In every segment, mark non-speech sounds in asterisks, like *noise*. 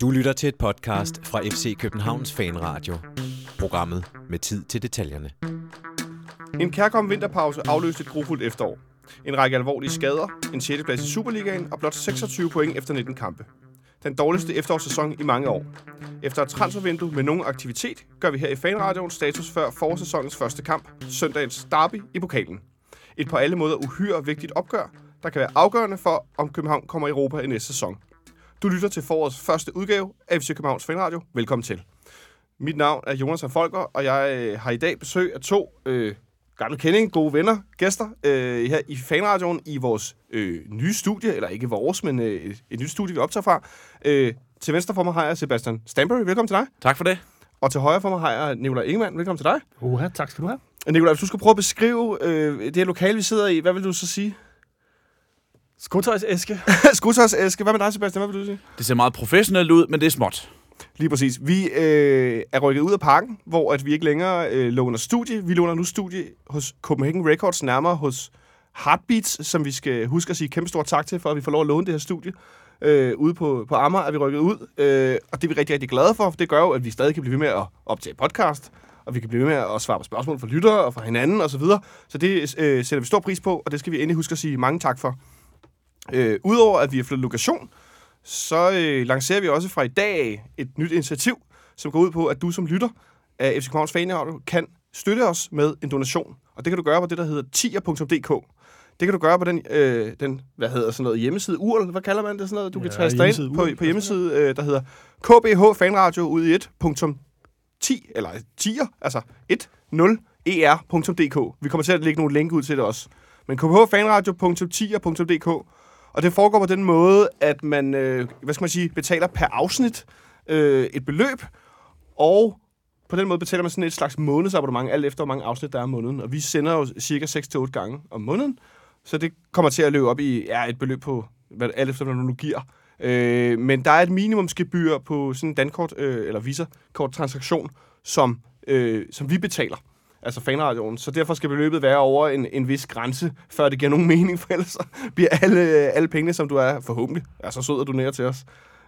Du lytter til et podcast fra FC Københavns Fanradio. Programmet med tid til detaljerne. En kærkom vinterpause afløste et grufuldt efterår. En række alvorlige skader, en 6. plads i Superligaen og blot 26 point efter 19 kampe. Den dårligste efterårssæson i mange år. Efter et transfervindue med nogen aktivitet, gør vi her i Fanradioen status før forårssæsonens første kamp, søndagens derby i pokalen. Et på alle måder uhyre vigtigt opgør, der kan være afgørende for, om København kommer i Europa i næste sæson. Du lytter til forårets første udgave af FC Københavns Fanradio. Velkommen til. Mit navn er Jonas og Folker, og jeg øh, har i dag besøg af to øh, gamle kending, gode venner, gæster øh, her i Fanradioen i vores øh, nye studie, eller ikke vores, men øh, et, et nyt studie, vi optager fra. Øh, til venstre for mig har jeg Sebastian Stanbury. Velkommen til dig. Tak for det. Og til højre for mig har jeg Nicolai Ingemann. Velkommen til dig. Uha, tak skal du have. Nicolai, hvis du skal prøve at beskrive øh, det her lokale, vi sidder i, hvad vil du så sige? Skotøjsæske. *laughs* Skuttersæske. Hvad med dig, Sebastian? Hvad vil du sige? Det ser meget professionelt ud, men det er småt. Lige præcis. Vi øh, er rykket ud af parken, hvor at vi ikke længere øh, låner studie. Vi låner nu studie hos Copenhagen Records, nærmere hos Heartbeats, som vi skal huske at sige kæmpe stor tak til, for at vi får lov at låne det her studie. Øh, ude på, på Amager er vi rykket ud, øh, og det er vi rigtig, rigtig glade for, for det gør jo, at vi stadig kan blive ved med at optage podcast, og vi kan blive ved med at svare på spørgsmål fra lyttere og fra hinanden osv. Så, videre. så det øh, sætter vi stor pris på, og det skal vi endelig huske at sige mange tak for. Øh, Udover at vi har flyttet lokation, så øh, lancerer vi også fra i dag et nyt initiativ, som går ud på, at du som lytter af FC Københavns Fanradio kan støtte os med en donation. Og det kan du gøre på det, der hedder tier.dk. Det kan du gøre på den, øh, den hvad hedder sådan noget, hjemmeside, URL, hvad kalder man det sådan noget? Du kan Ja, tage dig ind på, på hjemmeside, øh, der hedder KBH Fanradio ud i et punktum 10, eller 10'er, altså 10er.dk. Vi kommer til at lægge nogle link ud til det også. Men kbhfanradio.10er.dk og det foregår på den måde, at man, øh, hvad skal man sige, betaler per afsnit øh, et beløb, og på den måde betaler man sådan et slags månedsabonnement, alt efter hvor mange afsnit der er om måneden. Og vi sender jo cirka 6-8 gange om måneden, så det kommer til at løbe op i ja, et beløb på, hvad, alt efter hvad du nu giver. Øh, men der er et minimumsgebyr på sådan en dankort øh, eller visa-kort transaktion, som, øh, som vi betaler. Altså fanradioen. Så derfor skal beløbet være over en, en vis grænse, før det giver nogen *laughs* mening, for ellers så bliver alle, alle pengene, som du er forhåbentlig, er så sød at donere til os,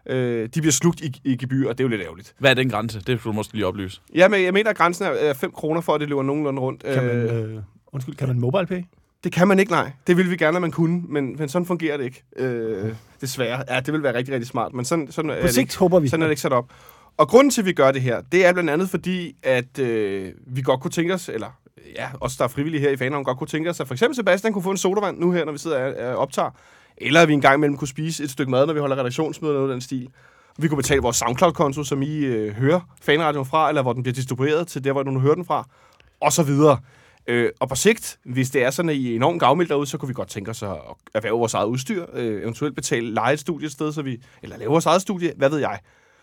øh, de bliver slugt i, i gebyr, og det er jo lidt ærgerligt. Hvad er den grænse? Det skulle du måske lige oplyse. Ja, men jeg mener, at grænsen er 5 kroner for, at det løber nogenlunde rundt. Kan man, øh, undskyld, kan man mobile pay? Det kan man ikke, nej. Det ville vi gerne, at man kunne, men, men sådan fungerer det ikke. Øh, desværre. Ja, det vil være rigtig, rigtig smart, men sådan, sådan, er, På det sigt ikke, håber vi. sådan er det ikke sat op. Og grunden til, at vi gør det her, det er blandt andet fordi, at øh, vi godt kunne tænke os, eller ja, os der er frivillige her i Fanhavn, godt kunne tænke os, at for eksempel Sebastian kunne få en sodavand nu her, når vi sidder og øh, optager. Eller at vi en gang imellem kunne spise et stykke mad, når vi holder redaktionsmøder eller noget af den stil. Vi kunne betale vores SoundCloud-konto, som I øh, hører fanradioen fra, eller hvor den bliver distribueret til der, hvor du nu hører den fra, og så videre. Øh, og på sigt, hvis det er sådan, at I er enormt gavmild derude, så kunne vi godt tænke os at erhverve vores eget udstyr, øh, eventuelt betale leje et studie et sted, så vi, eller lave vores eget studie, hvad ved jeg.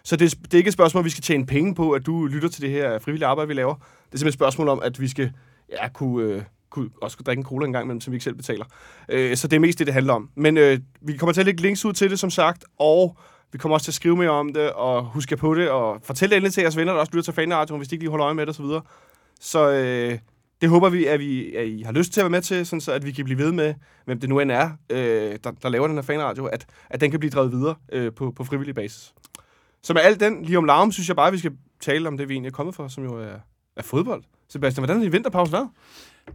Så det, det er ikke et spørgsmål, at vi skal tjene penge på, at du lytter til det her frivillige arbejde, vi laver. Det er simpelthen et spørgsmål om, at vi skal ja, kunne, øh, kunne også kunne drikke en cola en gang imellem, som vi ikke selv betaler. Øh, så det er mest det, det handler om. Men øh, vi kommer til at lægge links ud til det, som sagt, og vi kommer også til at skrive mere om det, og huske på det, og fortælle det endelig til jeres venner, der også lytter til fanradioen, hvis de ikke lige holder øje med det, og så videre. Så øh, det håber vi, at, vi, at I har lyst til at være med til, sådan så at vi kan blive ved med, hvem det nu end er, øh, der, der laver den her fanradio, at, at den kan blive drevet videre øh, på, på frivillig basis. Så med alt den, lige om larm, synes jeg bare, at vi skal tale om det, vi egentlig er kommet for, som jo er, er fodbold. Sebastian, hvordan har din vinterpause været?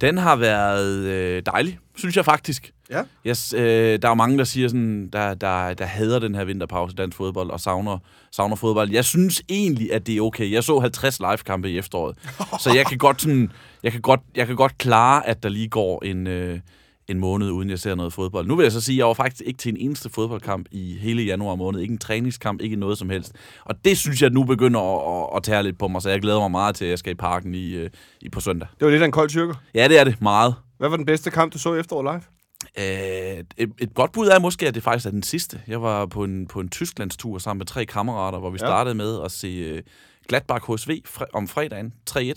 Den har været øh, dejlig, synes jeg faktisk. Ja. Yes, øh, der er mange, der siger sådan, der, der, der hader den her vinterpause dansk fodbold og savner, savner fodbold. Jeg synes egentlig, at det er okay. Jeg så 50 live-kampe i efteråret, *laughs* så jeg kan godt sådan, jeg kan godt, jeg kan godt klare, at der lige går en, øh, en måned, uden jeg ser noget fodbold. Nu vil jeg så sige, at jeg var faktisk ikke til en eneste fodboldkamp i hele januar måned. Ikke en træningskamp, ikke noget som helst. Og det synes jeg nu begynder at, at, at tære lidt på mig, så jeg glæder mig meget til, at jeg skal i parken i, øh, i på søndag. Det var lidt af en kold tyrker. Ja, det er det. Meget. Hvad var den bedste kamp, du så i efteråret live? Øh, et, et godt bud er måske, at det faktisk er den sidste. Jeg var på en, på en Tysklandstur sammen med tre kammerater, hvor vi Ja. startede med at se uh, Gladbach HSV om fredagen 3-1.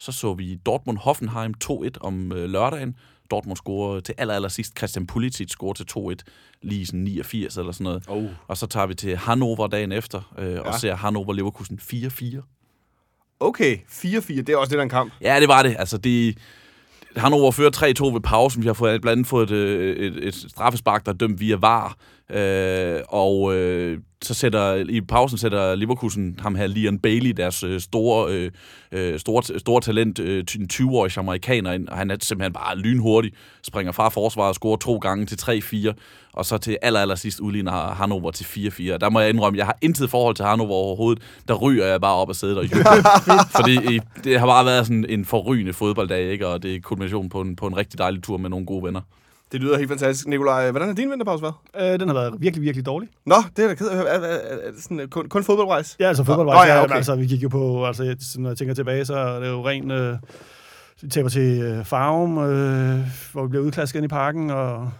Så så vi Dortmund-Hoffenheim 2-1 om øh, lørdagen. Dortmund scorede til aller, aller sidst. Christian Pulisic scorede til 2-1, lige sådan 89 eller sådan noget. Oh. Og så tager vi til Hannover dagen efter, øh, ja. og ser Hannover-Leverkusen 4-4. Okay, 4-4, det er også lidt af en kamp. Ja, det var det. Altså, det, Hannover fører 3-2 ved pausen. Vi har fået, blandt andet fået et, øh, et, et straffespark, der er dømt via VAR. Øh, og øh, så sætter i pausen sætter Leverkusen ham her Leon Bailey, deres øh, store, øh, øh, store, store talent, øh, en 20-årig amerikaner ind, og han er simpelthen bare lynhurtig, springer fra forsvaret og scorer to gange til 3-4, og så til aller, aller sidst udligner Hannover til 4-4. Der må jeg indrømme, jeg har intet forhold til Hannover overhovedet. Der ryger jeg bare op og sædet og. *laughs* Fordi det har bare været sådan en forrygende fodbolddag, ikke? og det er kulmination på en, på en rigtig dejlig tur med nogle gode venner. Det lyder helt fantastisk. Nikolaj, hvordan har din vinterpause været? Øh, den har været virkelig, virkelig dårlig. Nå, det er da ked af sådan, øh, kun, kun fodboldrejs? Ja, altså Nå, fodboldvejs. ja, okay. altså, vi gik jo på, altså, jeg- når jeg tænker tilbage, så er det jo ren... Øh, vi taber til øh, Farum, øh, hvor vi bliver udklasket ind i parken, og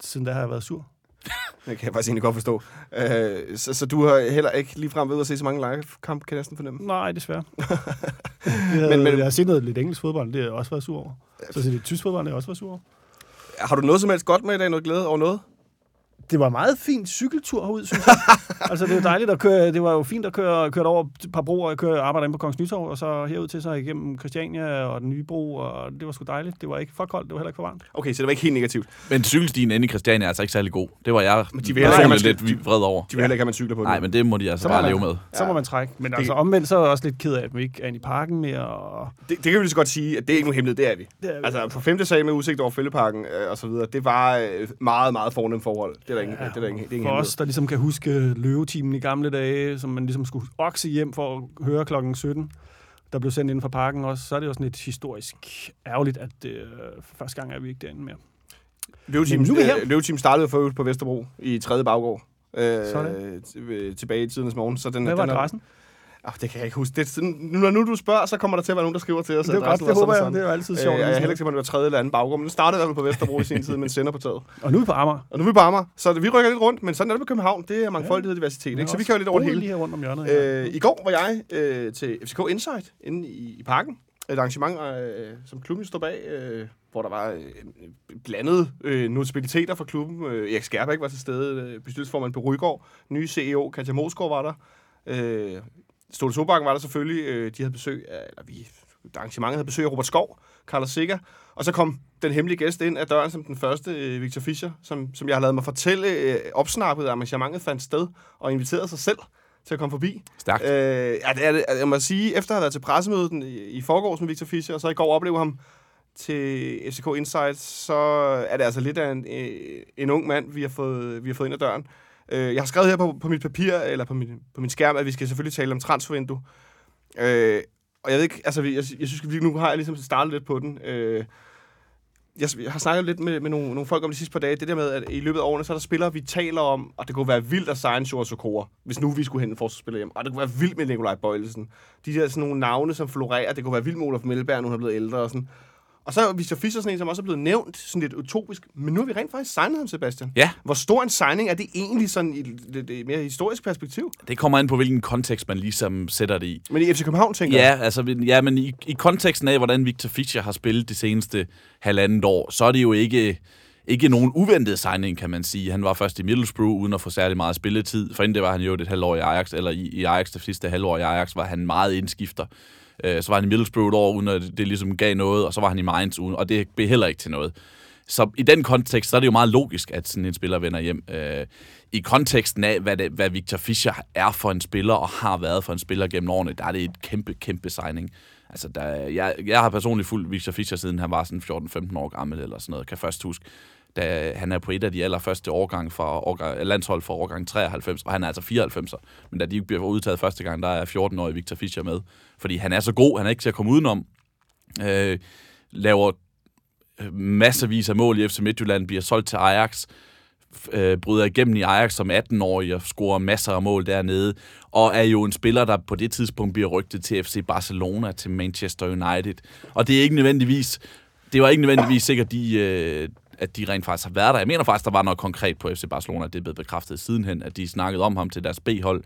siden da har jeg været sur. *laughs* Det kan jeg faktisk egentlig godt forstå. Øh, så, så du har heller ikke ligefrem ved at se så mange live-kamp, kan jeg næsten fornemme. Nej, desværre. *laughs* men, Men- men, jeg har set noget lidt engelsk fodbold, det har jeg også været sur over. Så til lidt tysk fodbold, det har jeg også været sur over. Har du noget som helst godt med i dag? Noget glæde over noget? Det var en meget fin cykeltur herud, synes jeg. *laughs* altså, det er jo dejligt at køre. Det var jo fint at køre, køre over et par broer. Jeg kører arbejder inde på Kongens Nytorv, og så herud til sig igennem Christiania og den nye bro, og det var sgu dejligt. Det var ikke for koldt, det var heller ikke for varmt. Okay, så det var ikke helt negativt. Men cykelstien inde i Christiania er altså ikke særlig god. Det var jeg Men de vil heller man lidt vred over. De vil heller ikke have, man cykler på Nej, det. men det må de altså Så bare man- leve med. Så må man trække. Men altså omvendt, så er jeg også lidt ked af, at vi ikke er inde i parken mere. Og Det, det kan vi lige så godt sige, at det er ikke nogen hemmelighed, det er vi. det er, Altså på femte sag med udsigt over Fælleparken øh, og så videre, det var øh, meget, meget fornemt forhold. Det er ingen, det er der ingen, det er ingen for os, der ligesom kan huske løvetimen i gamle dage, som man ligesom skulle okse hjem for at høre klokken 17, der blev sendt inden for parken også, så er det jo sådan lidt historisk ærgerligt, at øh, for første gang er vi ikke derinde mere. Løveteam, Men nu er vi her. øh, Løveteam startede for på Vesterbro i tredje baggård. Øh, Sådan. øh, tilbage i tidens morgen. Så den, Hvad var den er- Ah, det kan jeg ikke huske. Det, sådan- når nu du spørger, så kommer der til at være nogen, der skriver til os. Det er godt, det håber jeg. sådan Det er jo altid sjovt. Øh, jeg er heller ikke sikker på, tredje eller anden baggård, men startede i hvert fald på Vesterbro i sin tid, men sender på taget. *laughs* Og nu er vi på Amager. Og nu er vi på Amager, så vi rykker lidt rundt, men sådan er det på København. Det er mangfoldighed og diversitet, ikke? så vi kan jo lidt over det hele. Lige her rundt om hjørnet. her. Øh, I går var jeg øh, til FCK Insight inde i, i parken. Et arrangement, øh, som klubben stod bag, øh, hvor der var øh, blandede øh, notabiliteter fra klubben. Øh, Erik Skærbæk var til stede, øh, bestyrelsesformand på Rygaard. Nye CEO, Katja Mosgaard var der. Øh, Ståle Sobakken var der selvfølgelig. Øh, de havde besøg af, eller vi, arrangementet havde besøg af Robert Skov, Carlos Sikker. Og så kom den hemmelige gæst ind ad døren som den første, øh, Victor Fischer, som, som jeg har lavet mig fortælle øh, opsnappet, at arrangementet fandt sted, og inviterede sig selv til at komme forbi. Stærkt. Øh, ja, det er det. Jeg må sige, efter at have været til pressemødet i, i forgårs med Victor Fischer, og så i går opleve ham til FCK Insight, så er det altså lidt af en, øh, en ung mand, vi har fået, vi har fået ind ad døren. Øh, jeg har skrevet her på, på mit papir, eller på min, på min skærm, at vi skal selvfølgelig tale om transfervindue. Øh, og jeg ved ikke, altså, jeg, jeg synes, at nu har jeg ligesom startet lidt på den. Øh, jeg, jeg har snakket lidt med, med nogle, nogle folk om de sidste par dage, det der med, at i løbet af årene, så er der spillere, vi taler om, og det kunne være vildt at signe Sjord Sokora, hvis nu vi skulle hente en forsvarsspiller hjem. Og det kunne være vildt med Nikolaj Bøjlesen. De der sådan nogle navne, som florerer, det kunne være vildt med Olof Mellberg, nu han er blevet ældre og sådan. Og så er Victor Fischer sådan en, som også er blevet nævnt, sådan lidt utopisk. Men nu har vi rent faktisk signet ham, Sebastian. Ja. Hvor stor en signing er det egentlig sådan i det mere historisk perspektiv? Det kommer an på, hvilken kontekst man ligesom sætter det i. Men i FC København, tænker jeg. Ja, altså, ja, men i, i konteksten af, hvordan Victor Fischer har spillet det seneste halvandet år, så er det jo ikke, ikke nogen uventet signing, kan man sige. Han var først i Middlesbrough, uden at få særlig meget spilletid. For inden det var han jo et halvt år i Ajax, eller i, i Ajax det sidste halvår i Ajax, var han meget indskifter. Øh, så var han i Middlesbrough et år, uden at det, ligesom gav noget, og så var han i Mainz, uden, og det blev heller ikke til noget. Så i den kontekst, så er det jo meget logisk, at sådan en spiller vender hjem. Øh, I konteksten af, hvad, det, hvad Victor Fischer er for en spiller, og har været for en spiller gennem årene, der er det et kæmpe, kæmpe signing. Altså, der, jeg, jeg har personligt fulgt Victor Fischer, siden han var sådan 14-15 år gammel, eller sådan noget, kan først huske da han er på et af de allerførste årgang fra årgang, øh, landshold fra årgang 93, og han er altså 94'er. Men da de bliver udtaget første gang, der er 14-årig Victor Fischer med. Fordi han er så god, han er ikke til at komme udenom. Øh, laver øh, masservis af mål i FC Midtjylland, bliver solgt til Ajax, øh, bryder igennem i Ajax som 18-årig og scorer masser af mål dernede, og er jo en spiller, der på det tidspunkt bliver rygtet til FC Barcelona, til Manchester United. Og det er ikke nødvendigvis, det var ikke nødvendigvis sikkert, de, øh, at de rent faktisk har været der. Jeg mener faktisk, der var noget konkret på FC Barcelona, det er blevet bekræftet sidenhen, at de snakkede om ham til deres B-hold.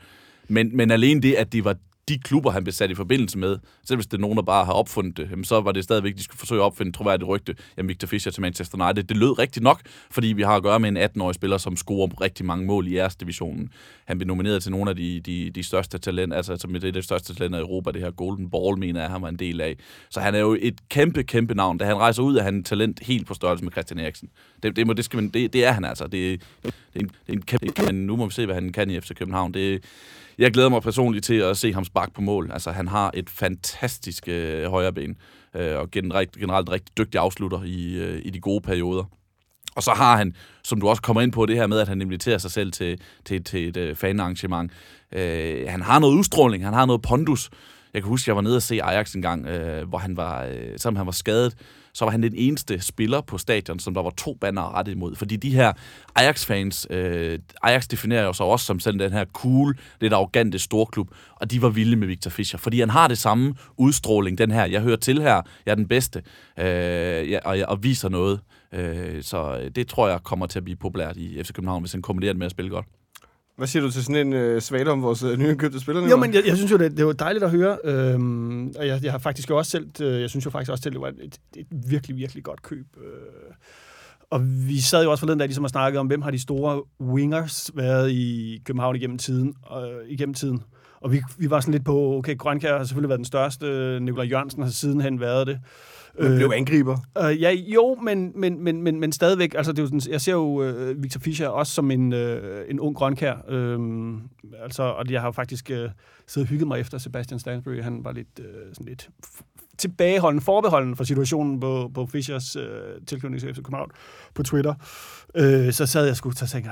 Men, men alene det, at de var de klubber, han blev sat i forbindelse med, selv hvis det er nogen, der bare har opfundet det, jamen, så var det stadigvæk, de skulle forsøge at opfinde troværdigt rygte, jamen Victor Fischer til Manchester United. Det lød rigtigt nok, fordi vi har at gøre med en 18-årig spiller, som scorer rigtig mange mål i jeres divisionen. Han blev nomineret til nogle af de, de, de største talenter, altså som det er det største talenter i Europa, det her Golden Ball, mener jeg, han var en del af. Så han er jo et kæmpe, kæmpe navn. Da han rejser ud, er han talent helt på størrelse med Christian Eriksen. Det, det, må, det, skal man, det, det er han altså. Det, det, er en, det er en kæmpe, men nu må vi se, hvad han kan i FC København. Det, jeg glæder mig personligt til at se ham sparke på mål. Altså, han har et fantastisk øh, højreben, øh, og generelt, generelt en rigtig dygtig afslutter i, øh, i de gode perioder. Og så har han, som du også kommer ind på, det her med, at han inviterer sig selv til, til, til et øh, fanarrangement. Øh, han har noget udstråling, han har noget pondus. Jeg kan huske, jeg var nede og se Ajax en gang, øh, hvor han var, øh, selvom han var skadet, så var han den eneste spiller på stadion, som der var to bander rettet imod. Fordi de her Ajax-fans, øh, Ajax definerer jo sig også som sådan den her cool, lidt arrogante storklub, og de var vilde med Victor Fischer, fordi han har det samme udstråling, den her, jeg hører til her, jeg er den bedste, øh, ja, og, og viser noget. Øh, så det tror jeg kommer til at blive populært i FC København, hvis han kombinerer det med at spille godt. Hvad siger du til sådan en øh, svale om vores øh, nyindkøbte spillere? Jo, men jeg, jeg synes jo, det, det var dejligt at høre. Øhm, og jeg, jeg har faktisk også selv, øh, jeg synes jo faktisk også selv, det var et, et virkelig, virkelig godt køb. Øh, og vi sad jo også forleden dag ligesom og snakkede om, hvem har de store wingers været i København igennem tiden. Øh, igennem tiden. Og vi, vi var sådan lidt på, okay, Grønkær har selvfølgelig været den største, Nikolaj Jørgensen har sidenhen været det. Men blev angriber. Øh, ja, jo, men, men, men, men, men stadigvæk, altså det er jo sådan, jeg ser jo øh, Victor Fischer også som en, øh, en ung grønkær. Øh, altså, og jeg har jo faktisk øh, siddet og hygget mig efter Sebastian Stansbury. Han var lidt, øh, sådan lidt tilbageholden, forbeholden for situationen på, på Fischers øh, tilknytning til FC København på Twitter. Øh, så sad jeg sgu og tænkte,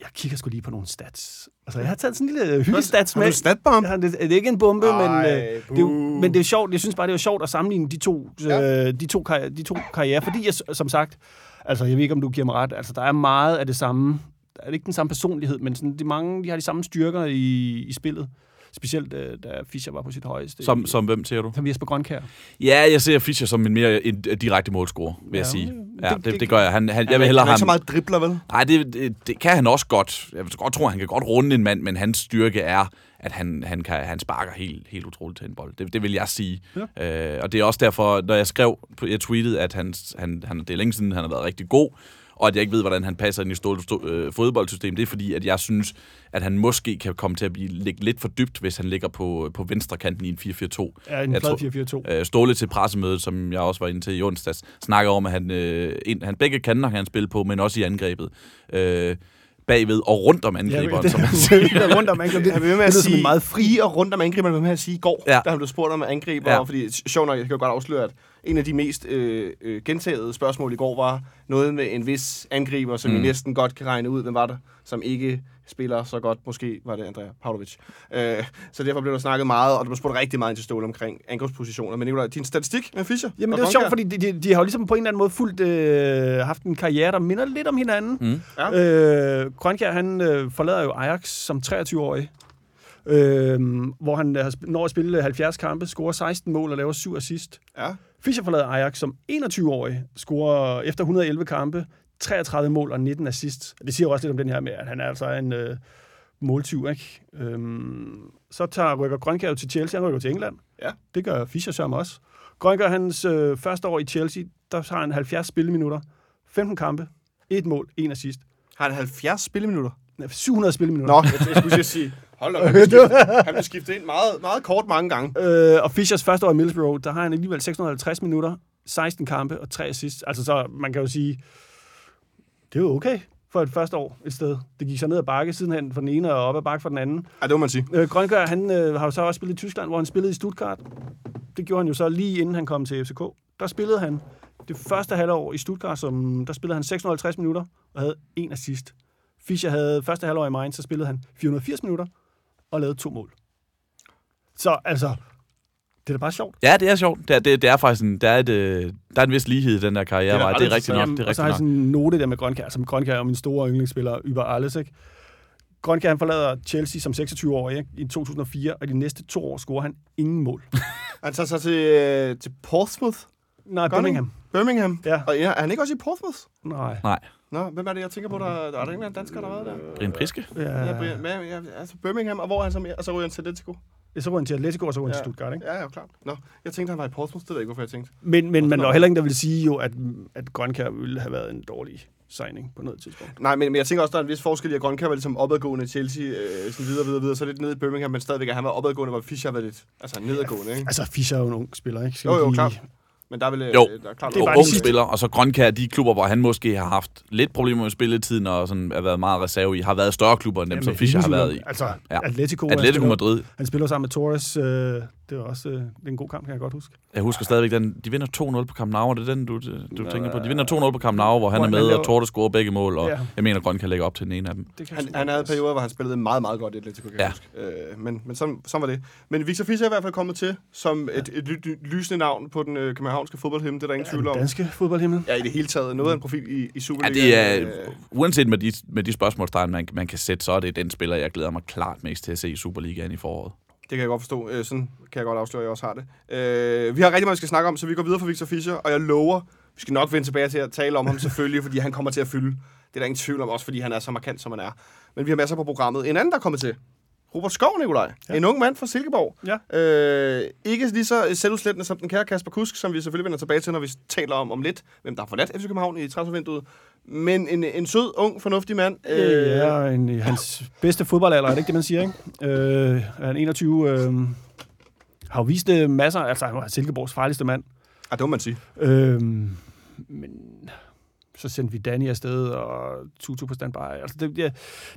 jeg kigger sgu lige på nogle stats. Altså, jeg har taget sådan en lille hyggestats med. Har du statbomb? Ja, det, det er ikke en bombe, Ej, men, øh, det er men det er sjovt. Jeg synes bare, det er sjovt at sammenligne de to, Ja. øh, de to, karri- de to karrierer. Fordi, jeg, som sagt, altså, jeg ved ikke, om du giver mig ret, altså, der er meget af det samme. Der er ikke den samme personlighed, men sådan, de, mange, de har de samme styrker i, i spillet. Specielt, øh, da Fischer var på sit højeste. Som, som hvem ser du? som Jesper Grønkær. Ja, jeg ser Fischer som en mere en, en direkte målscorer, vil ja, jeg sige. Ja, det- det, det, gør jeg. Han, han, jeg vil er- hellere han er ikke så ham... meget dribler, vel? Nej, det, det, det kan han også godt. Jeg vil godt tro, at han kan godt runde en mand, men hans styrke er, at han, han, kan, han sparker helt, helt utroligt til en bold. Det, det vil jeg sige. Ja. Øh, og det er også derfor, når jeg skrev, jeg tweetede, at han, han, han, det er længe siden, han har været rigtig god, og at jeg ikke ved, hvordan han passer ind i stål, stå, øh, fodboldsystem, det er fordi, at jeg synes, at han måske kan komme til at blive, ligge lidt for dybt, hvis han ligger på, på venstre kanten i en 4-4-2. Ja, en flad tror- 4-4-2. Øh, Ståle til pressemødet, som jeg også var inde til i onsdags, snakker om, at han, øh, en, han begge kanter kan han spille på, men også i angrebet. Øh, bagved og rundt om angriberen, det, som man *laughs* siger. rundt om angrebet. Det, Han blev med at sige meget fri og rundt om angriberne, blev ved med at sige i går, Ja. ja. da han blev spurgt om angriber, Ja. ja. fordi sjovt nok, jeg kan jo godt afsløre, at en af de mest øh, øh, gentagede spørgsmål i går var noget med en vis angriber, som mm. I næsten godt kan regne ud, hvem var det, som ikke spiller så godt. Måske var det Andrea Pavlovic. Øh, så derfor blev der snakket meget, og der blev spurgt rigtig meget ind til Ståle omkring angrebspositioner. Men Nicolaj, din statistik med Fischer? Jamen, og det er jo sjovt, fordi de, de, de har jo ligesom på en eller anden måde fuldt øh, haft en karriere, der minder lidt om hinanden. Mm. Ja. Øh, Grønkjær, han øh, forlader jo Ajax som 23-årig, øh, hvor han øh, når at spille 70 kampe, scorer 16 mål og laver 7 assist. Ja. Fischer forlader Ajax som 21-årig, scorer efter 111 kampe, 33 mål og 19 assists. Det siger jo også lidt om den her med, at han er altså en øh, måltyv, ikke? Øhm, så tager rykker Grønkær til Chelsea, han rykker til England. Ja. Det gør Fischer sørme også. Grønkær, hans øh, første år i Chelsea, der har han 70 spilleminutter, 15 kampe, et mål, en assist. Har han 70 spilleminutter? Nej, 700 spilleminutter. Nå, jeg, jeg skulle sige, *laughs* hold da, op, han blev skiftet, han blev skiftet ind meget, meget kort mange gange. Øh, og Fischers første år i Middlesbrough, der har han alligevel 650 minutter, 16 kampe og 3 assists. Altså så, man kan jo sige, det er jo okay for et første år et sted. Det gik så ned ad bakke sidenhen fra den ene og op ad bakke fra den anden. Ja, det må man sige. Øh, Grønkær, han øh, har jo så også spillet i Tyskland, hvor han spillede i Stuttgart. Det gjorde han jo så lige inden han kom til FCK. Der spillede han det første halvår i Stuttgart, som, der spillede han 650 minutter og havde en assist. Fischer havde første halvår i Mainz, så spillede han 480 minutter og lavede to mål. Så altså, det er da bare sjovt. Ja, det er sjovt. Det er, det, det er faktisk en, der er, et, øh, der er en vis lighed i den der karriere. Det er Det er, er rigtigt nok. interessant. Det er og så har jeg sådan en note der med Grønkær. Altså, Grønkær er min store yndlingsspiller über alles, ikke? Grønkær, han forlader Chelsea som 26-årig ikke? i 2004, og de næste to år scorer han ingen mål. *laughs* Han tager sig til, øh, til Portsmouth, Nej, Birmingham. Birmingham. Ja. Og ja, er han ikke også i Portsmouth? Nej. Nej, Nå, hvem er det, jeg tænker på, der, der er der ikke en dansker, der har været der? Brian Priske. Ja, Ja. Brian, ja, ja, altså Birmingham, og hvor er han så med? Og så ryger han til Atletico. Så går han til Atletico, og så går han Ja. til Stuttgart, ikke? Ja, ja, klart. Nå, jeg tænkte, han var i Portsmouth. Det ved jeg ikke, hvorfor jeg tænkte. Men, men man var heller ingen, der vil sige jo, at, at Grønkær ville have været en dårlig signing på noget tidspunkt. Nej, men, men jeg tænker også, der er en vis forskel i, at Grønkær var ligesom opadgående i Chelsea, øh, sådan videre, videre, videre, så lidt nede i Birmingham, men stadigvæk, at han var opadgående, hvor Fischer var lidt altså, nedadgående, ikke? Altså, Fischer er jo en ung spiller, ikke? Skal Jo, jo, lige- klart. Men der er vel øh, Jo. der er klart Det er bare spiller, og så Grønkær, de klubber, hvor han måske har haft lidt problemer med spilletiden, og sådan har været meget reserve i, har været større klubber end dem, Jamen, som Fischer har været i. Altså, Ja. ja. Atletico, han Atletico spiller- Madrid, Han spiller sammen med Torres. Øh, det var også øh, det er en god kamp, kan jeg godt huske. jeg husker stadigvæk, den, de vinder 2-0 på Camp Nou, er det den, du, du Nå, tænker på? De vinder 2-0 på Camp Nou, hvor han er han med, laver- og Torres scorer begge mål, og Ja. jeg mener, Grønkær lægger op til den ene af dem. Kan Han, han havde perioder, hvor han spillede meget, meget godt i Atletico, kan Ja. jeg huske. Øh, men men sådan, sådan var det. Men Victor Fischer er i hvert fald kommet til som et, et ly- lysende navn på den øh, københavnske fodboldhimmel. Det er der ingen Ja, tvivl om. danske fodboldhimmel. Ja, i det hele taget. Noget af en profil i, i Ja, Superligaen. det er, Øh, uanset med de, med de spørgsmålstegn, man, man kan sætte, så er det den spiller, jeg glæder mig klart mest til at se i Superligaen i foråret. Det kan jeg godt forstå. Øh, sådan kan jeg godt afsløre, at jeg også har det. Øh, vi har rigtig meget, vi skal snakke om, så vi går videre fra Victor Fischer, og jeg lover, vi skal nok vende tilbage til at tale om ham selvfølgelig, fordi han kommer til at fylde. Det er der ingen tvivl om, også fordi han er så markant, som han er. Men vi har masser på programmet. En anden, der kommer til. Robert Skov, Nikolaj. Ja. En ung mand fra Silkeborg. Ja. Øh, ikke lige så selvudslættende som den kære Kasper Kusk, som vi selvfølgelig vender tilbage til, når vi taler om, om lidt, hvem der har forladt FC København i transfervinduet. Men en, en sød, ung, fornuftig mand. Øh, ja, en, hans bedste fodboldalder, er det ikke det, man siger, ikke? Øh, er han 21, øh, har jo vist øh, masser, altså han var Silkeborgs farligste mand. Ah, det må man sige. Øh, men så sendte vi Danny afsted, og Tutu på standby. Altså, det, ja,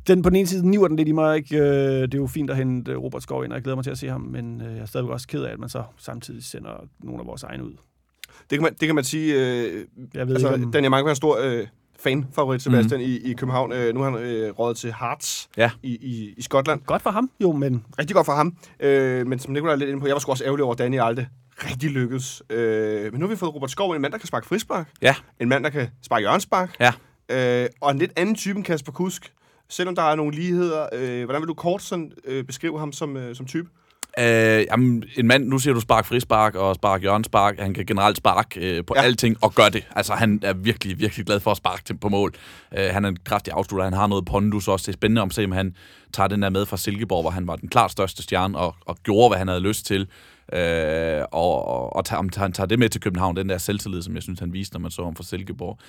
den, på den ene side niver den lidt i mig, ikke? Øh, det er jo fint at hente Robert Skov ind, og jeg glæder mig til at se ham, men øh, jeg er stadigvæk også ked af, at man så samtidig sender nogle af vores egne ud. Det kan man, det kan man sige. Øh, Jeg ved altså, ikke, om... Daniel Mank er en stor øh, fan-favorit, Sebastian, mm. i, i København. Øh, nu har han øh, rådet til Hearts Ja. i, i, i Skotland. Godt for ham, jo, men Rigtig godt for ham. Øh, men som Nicolaj er lidt inde på, jeg var sgu også ærgerlig over, at Danny aldrig rigtig lykkedes. Øh, men nu har vi fået Robert Skov, en mand, der kan sparke frispark. Ja. En mand, der kan sparke hjørnspark. Ja. Øh, og en lidt anden type end Kasper Kusk. Selvom der er nogle ligheder, øh, hvordan vil du kort sådan, øh, beskrive ham som, øh, som type? Øh, jamen, en mand, nu siger du spark frispark og spark hjørnspark. Han kan generelt sparke øh, på Ja. ja. alting og gør det. Altså, han er virkelig, virkelig glad for at sparke til, på mål. Øh, han er en kraftig afslutter. Han har noget pondus også. Det er spændende om at se, om han tager den der med fra Silkeborg, hvor han var den klart største stjerne og, og gjorde, hvad han havde lyst til. Øh, og og, og tager, om han tager det med til København, den der selvtillid, som jeg synes, han viste, når man så ham fra Silkeborg.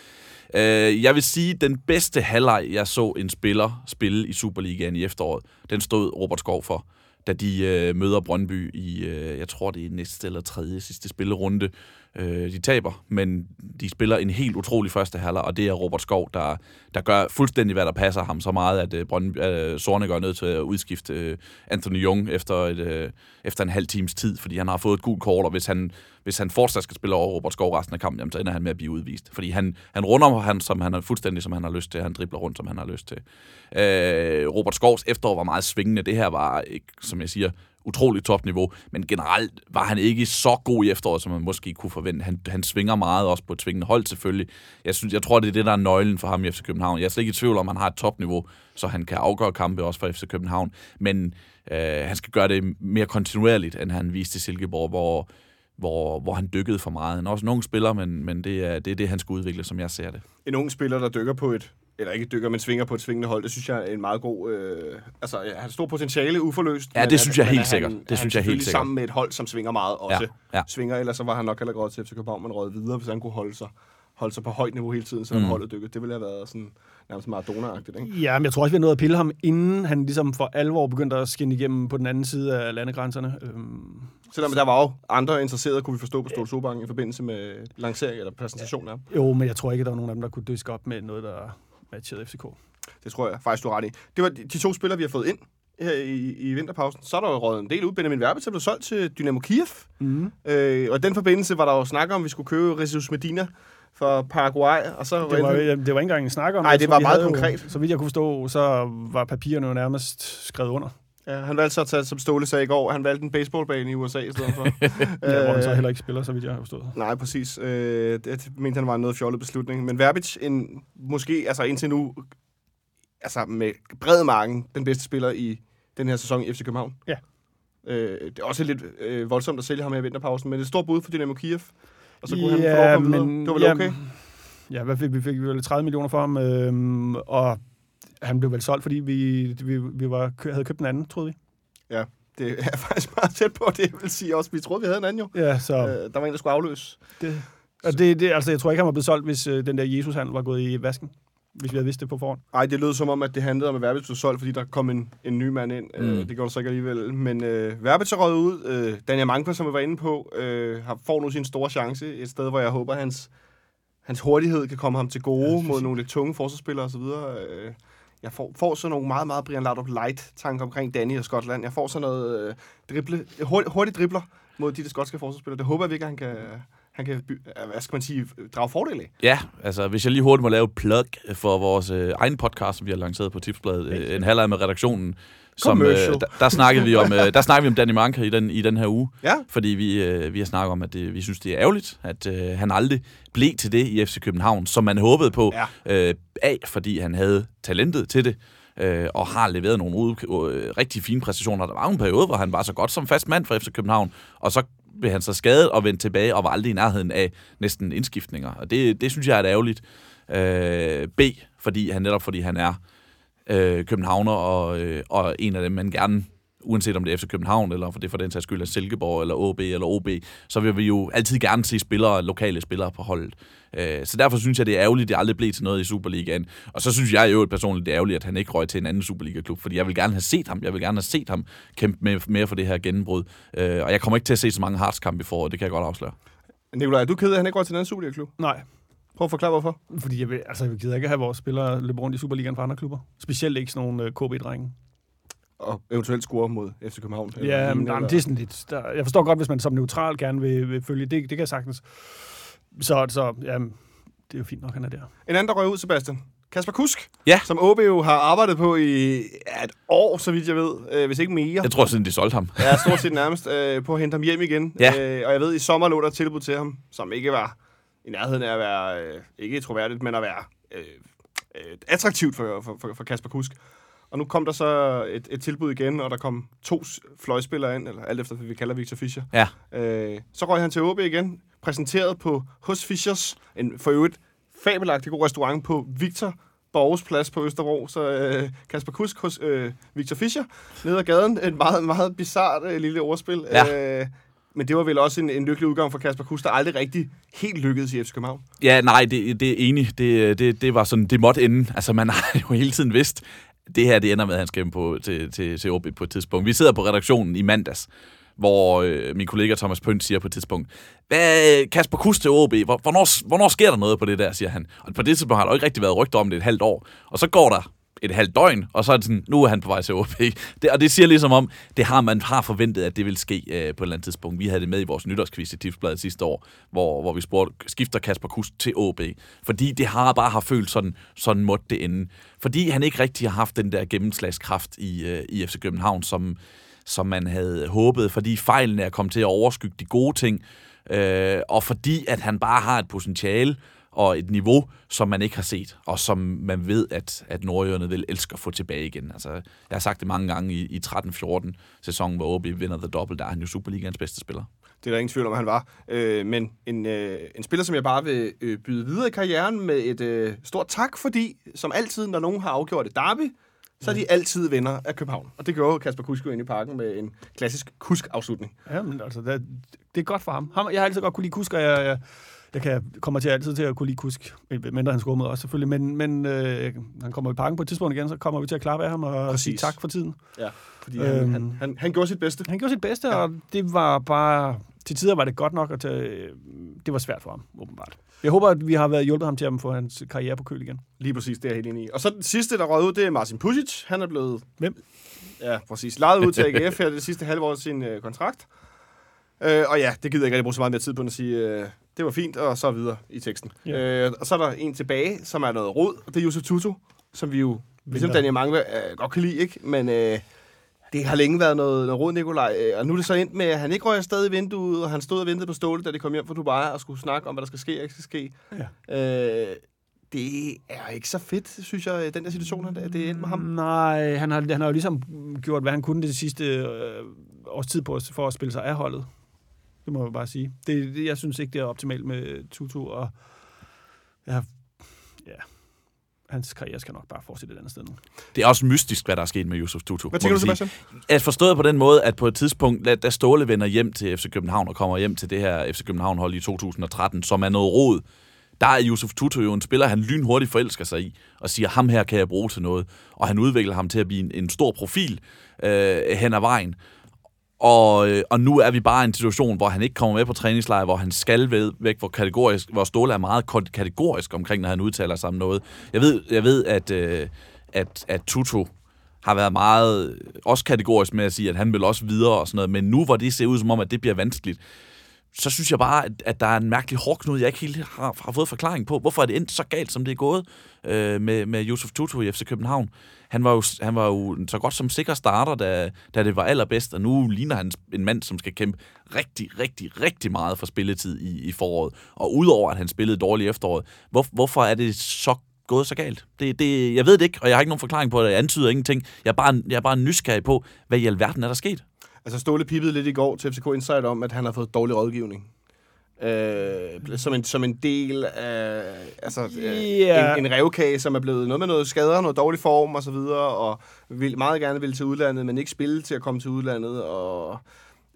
Øh, jeg vil sige, den bedste halvleg, jeg så en spiller spille i Superligaen i efteråret, den stod Robert Skov for, da de øh, møder Brøndby i, øh, jeg tror det er næste eller tredje sidste spillerunde. Øh, de taber, men de spiller en helt utrolig første halvleg, og det er Robert Skov, der, der gør fuldstændig, hvad der passer ham så meget, at øh, Brøndby, øh, Sorne gør nødt til at udskifte øh, Anthony Jung efter, et, øh, efter en halv times tid, fordi han har fået et gult kort, og hvis han, hvis han fortsat skal spille over Robert Skov resten af kampen, jamen, så ender han med at blive udvist. Fordi han, han runder han, som han er fuldstændig, som han har lyst til. Han dribler rundt, som han har lyst til. Øh, Robert Skovs efterår var meget svingende. Det her var, ikke, som jeg siger, utroligt topniveau, men generelt var han ikke så god i efteråret, som man måske kunne forvente. Han, han svinger meget også på et svingende hold selvfølgelig. Jeg, synes, jeg tror, det er det, der er nøglen for ham i FC København. Jeg er slet ikke i tvivl om, han har et topniveau, så han kan afgøre kampe også for FC København, men øh, han skal gøre det mere kontinuerligt, end han viste i Silkeborg, hvor, hvor, hvor han dykkede for meget. Han er også en ung spiller, men, men det, er, det er det, han skal udvikle, som jeg ser det. en ung spiller, der dykker på et, eller ikke dykker, men svinger på et svingende hold, det synes jeg er en meget god... Øh, altså, ja, han har stor potentiale, uforløst. Ja, men det at- synes jeg men helt sikkert. Han, Det synes han jeg helt sikkert. sammen med et hold, som svinger meget også. Ja, ja. Svinger, ellers så var han nok heller gået til FC København, men røget videre, hvis han kunne holde sig, holde sig på højt niveau hele tiden, mm. Mm. holdet dykkede. Det ville have været sådan nærmest Maradona-agtigt, ikke? Ja, men jeg tror også, vi har nået at pille ham, inden han ligesom for alvor begyndte at skinne igennem på den anden side af landegrænserne. Øhm, Selvom der var jo andre interesserede, kunne vi forstå på Sobank i forbindelse med lancering eller præsentation af ham. jo, men jeg tror ikke, at der var nogen af dem, der kunne dyske op med noget, der matchede FCK. Det tror jeg faktisk, du har ret i. Det var de to spillere, vi har fået ind her i, i vinterpausen. Så er der jo røget en del ud. Benjamin Verbitz er blevet solgt til Dynamo Kiev. Mm. Øh, og i den forbindelse var der jo snak om, at vi skulle købe Jesus Medina fra Paraguay. Og så Det var, det var ikke engang en snak om Nej, det tror, var meget havde jo- konkret. Så vidt jeg kunne forstå, så var papirerne jo nærmest skrevet under. ja, han valgte så at tage, som Ståle sagde i går, han valgte en baseballbane i USA i stedet for. *laughs* Ja, hvor han så Øh, heller ikke spiller, så vidt jeg har forstået. Nej, præcis. Øh, det, det mente han var en noget fjollet beslutning. Men Verbic, en, måske altså indtil nu, altså med bred marken, den bedste spiller i den her sæson i FC København. Ja. Øh, det er også lidt øh, voldsomt at sælge ham her i vinterpausen, men det er et stort bud for Dynamo Kiev. Og så kunne han få komme videre. Det var vel ja, okay? Ja, hvad fik vi? fik vel 30 millioner for ham, øhm, og han blev vel solgt, fordi vi, vi, vi var, havde købt den anden, troede vi. det er *laughs* faktisk meget tæt på det, vil sige også. Vi troede, vi havde en anden jo. Ja, så Øh, der var en, der skulle afløse. det, og det, det, altså, jeg tror ikke, han var blevet solgt, hvis øh, den der Jesus-handel var gået i vasken. Hvis vi havde vidst det på forhånd. Ej, det lød som om, at det handlede om, at Verbitz blev solgt, fordi der kom en, en ny mand ind. Mm. Mm. Øh, det gjorde der så ikke alligevel. Men øh, Verbitz er røget ud. Øh, Daniel Mankpa, som vi var inde på, øh, har, får nu sin store chance. Et sted, hvor jeg håber, hans, hans hurtighed kan komme ham til gode Ja, mod nogle lidt tunge forsvarsspillere osv. Øh, jeg får, får sådan nogle meget, meget Brian Laudrup light-tanker omkring Danny og Skotland. Jeg får sådan noget øh, drible, hurtigt, hurtigt dribler mod de, de skotske forsvarsspillere. Det håber jeg virkelig, han kan, han kan øh, hvad skal man sige, drage fordel af. Ja, altså hvis jeg lige hurtigt må lave et plug for vores øh, egen podcast, som vi har lanceret på Tipsbladet, øh, en halvleg med redaktionen, som, øh, der, der, snakkede vi om, øh, der snakkede vi om Danny Manka i den, i den her uge, Ja, fordi vi, øh, vi har snakket om, at det, vi synes, det er ærgerligt, at øh, han aldrig blev til det i FC København, som man håbede på, Ja. øh, af, fordi han havde talentet til det, øh, og har leveret nogle ude, øh, rigtig fine præstationer. Der var en periode, hvor han var så godt som fast mand for FC København, og så blev han så skadet og vendte tilbage, og var aldrig i nærheden af næsten indskiftninger. Og det, det synes jeg er ærgerligt. Øh, B, fordi han netop fordi han er øh, københavner, og, øh, og en af dem, man gerne uanset om det er FC København, eller for det for den sags skyld er Silkeborg, eller OB, eller OB, så vil vi jo altid gerne se spillere, lokale spillere på holdet. Øh, så derfor synes jeg, det er ærgerligt, at det aldrig blev til noget i Superligaen. Og så synes jeg jo personligt, det er ærgerligt, at han ikke røg til en anden Superliga-klub, fordi jeg vil gerne have set ham. Jeg vil gerne have set ham kæmpe med, mere for det her gennembrud. Øh, og jeg kommer ikke til at se så mange hardskampe i foråret, det kan jeg godt afsløre. Nikolaj, er du ked af, at han ikke går til en anden Superliga-klub? Nej, Prøv at forklare, hvorfor. fordi jeg, vil, altså, jeg gider ikke have vores spillere løbe rundt i Superligaen for andre klubber. Specielt ikke sådan nogle øh, KB-drenge. Og eventuelt score mod FC København. Ja, men, eller- det er sådan lidt... Der, jeg forstår godt, hvis man som neutral gerne vil, vil følge. Det, det kan jeg sagtens. Så, så ja, det er jo fint nok, han er der. En anden, der røg ud, Sebastian. Kasper Kusk, Ja. som OB jo har arbejdet på i ja, et år, så vidt jeg ved, øh, hvis ikke mere. Jeg tror siden de solgte ham. Ja, stort set nærmest øh, på at hente ham hjem igen. Ja. Øh, og jeg ved, i sommer lå der tilbud til ham, som ikke var i nærheden af at være, øh, ikke troværdigt, men at være øh, øh, attraktivt for, for, for, for Kasper Kusk. Og nu kom der så et, et tilbud igen, og der kom to fløjspillere ind, eller alt efter, hvad vi kalder Victor Fischer. Ja. Øh, så røg han til OB igen, præsenteret på hos Fischers, en for øvrigt fabelagtig god restaurant på Victor Borges Plads på Østerbro. Så øh, Kasper Kusk hos øh, Victor Fischer nede ad gaden. Et meget, meget bizart øh, lille ordspil. Ja. Øh, men det var vel også en, en lykkelig udgang for Kasper Kusk, der aldrig rigtig helt lykkedes i FC København. Ja, nej, det, det er enig. Det, det, det var sådan, det måtte ende. Altså, man har jo hele tiden vidst, det her, det ender med, at han skal på, til, til, til OB på et tidspunkt. Vi sidder på redaktionen i mandags, hvor øh, min kollega Thomas Pønt siger på et tidspunkt, hvad, Kasper Kus til OB, hvor, hvornår, hvornår sker der noget på det der, siger han. Og på det tidspunkt har der jo ikke rigtig været rygter om det et halvt år. Og så går der et halvt døgn, og så er det sådan, nu er han på vej til OB. Det, og det siger ligesom om, det har man har forventet, at det vil ske øh, på et eller andet tidspunkt. Vi havde det med i vores nytårskvist i Tipsbladet sidste år, hvor, hvor vi spurgte, skifter Kasper Kus til OB? Fordi det har bare har følt sådan, sådan måtte det ende. Fordi han ikke rigtig har haft den der gennemslagskraft i, øh, i FC København, som, som man havde håbet, fordi fejlene er kommet til at overskygge de gode ting, øh, og fordi at han bare har et potentiale og et niveau, som man ikke har set, og som man ved, at, at nordjyderne vil elske at få tilbage igen. Altså, jeg har sagt det mange gange i, i 13-14 sæsonen, hvor OB vinder The Double, der er han jo Superligans bedste spiller. Det er der ingen tvivl om, han var. Øh, men en, øh, en spiller, som jeg bare vil øh, byde videre i karrieren med et øh, stort tak, fordi som altid, når nogen har afgjort et derby, så er de altid venner af København. Og det gjorde Kasper Kusk jo ind i parken med en klassisk kusk-afslutning. Ja, men altså, det, det er godt for ham. ham. Jeg har altid godt kunne lide Kusk, og jeg, jeg, jeg kan, kommer til altid til at kunne lide Kusk. Mindre han med os selvfølgelig, men, men øh, han kommer i parken på et tidspunkt igen, så kommer vi til at klare af ham og Præcis. sige tak for tiden. Ja, fordi øhm. han, han, han, han gjorde sit bedste. Han gjorde sit bedste, Ja. og det var bare... Til tider var det godt nok, at tage, det var svært for ham, åbenbart. Jeg håber, at vi har været hjulpet ham til at få hans karriere på køl igen. Lige præcis, det er jeg helt enig i. Og så den sidste, der røg ud, det er Martin Pusic. Han er blevet... Hvem? Ja, præcis. Lejet ud til AGF her det sidste halve år af sin øh, kontrakt. Øh, og ja, det gider jeg ikke rigtig bruge så meget mere tid på end at sige, øh, det var fint, og så videre i teksten. Ja. Øh, og så er der en tilbage, som er noget rod, og det er Josef Tutu, som vi jo, ligesom. Daniel Mange øh, godt kan lide, ikke? Men øh, det har længe været noget, noget rod, Nikolaj. Øh, og nu er det så endt med, at han ikke røg afsted i vinduet, og han stod og ventede på Ståle, da de kom hjem fra Dubai, og skulle snakke om, hvad der skal ske og ikke skal ske. Ja. Øh, det er ikke så fedt, synes jeg, den der situation, at det er endt med ham. Nej, han har, han har jo ligesom gjort, hvad han kunne det sidste øh, års tid på, for at spille sig af holdet. Det må jeg bare sige. Det, det, jeg synes ikke, det er optimalt med Tutu, og ja, ja. hans karriere skal nok bare fortsætte et andet sted nu. Det er også mystisk, hvad der er sket med Yusuf Tutu. Hvad tænker du, sige. Sebastian? at forstået på den måde, at på et tidspunkt, da- da Ståle vender hjem til FC København og kommer hjem til det her FC København-hold i 2013, som er noget rod, der er Yusuf Tutu jo en spiller, han lynhurtigt forelsker sig i, og siger, ham her kan jeg bruge til noget. Og han udvikler ham til at blive en, en stor profil øh, hen ad vejen. Og, øh, og nu er vi bare i en situation, hvor han ikke kommer med på træningslejr, hvor han skal ved, væk, hvor, kategorisk, hvor Ståle er meget kategorisk omkring, når han udtaler sig om noget. Jeg ved, jeg ved at, øh, at, at Tutu har været meget øh, også kategorisk med at sige, at han vil også videre og sådan noget, men nu hvor det ser ud som om, at det bliver vanskeligt, så synes jeg bare, at, at der er en mærkelig hårdknud, jeg ikke helt har, har fået forklaring på. Hvorfor er det endt så galt, som det er gået øh, med, med Josef Tutu i FC København? Han var jo, han var jo så godt som sikker starter, da, da det var allerbedst, og nu ligner han en mand, som skal kæmpe rigtig, rigtig, rigtig meget for spilletid i, i foråret. Og udover at han spillede dårligt i efteråret, hvor, hvorfor er det så gået så galt? Det, det, jeg ved det ikke, og jeg har ikke nogen forklaring på det. Jeg antyder ingenting. Jeg er bare, jeg er bare nysgerrig på, hvad i alverden er der sket? Altså Ståle pippede lidt i går til FCK Insight om, at han har fået dårlig rådgivning. Øh, som, en, som en del af altså, øh, Ja. en, en revkage, som er blevet noget med noget skader, noget dårlig form og så videre, og vil meget gerne vil til udlandet, men ikke spille til at komme til udlandet. Og,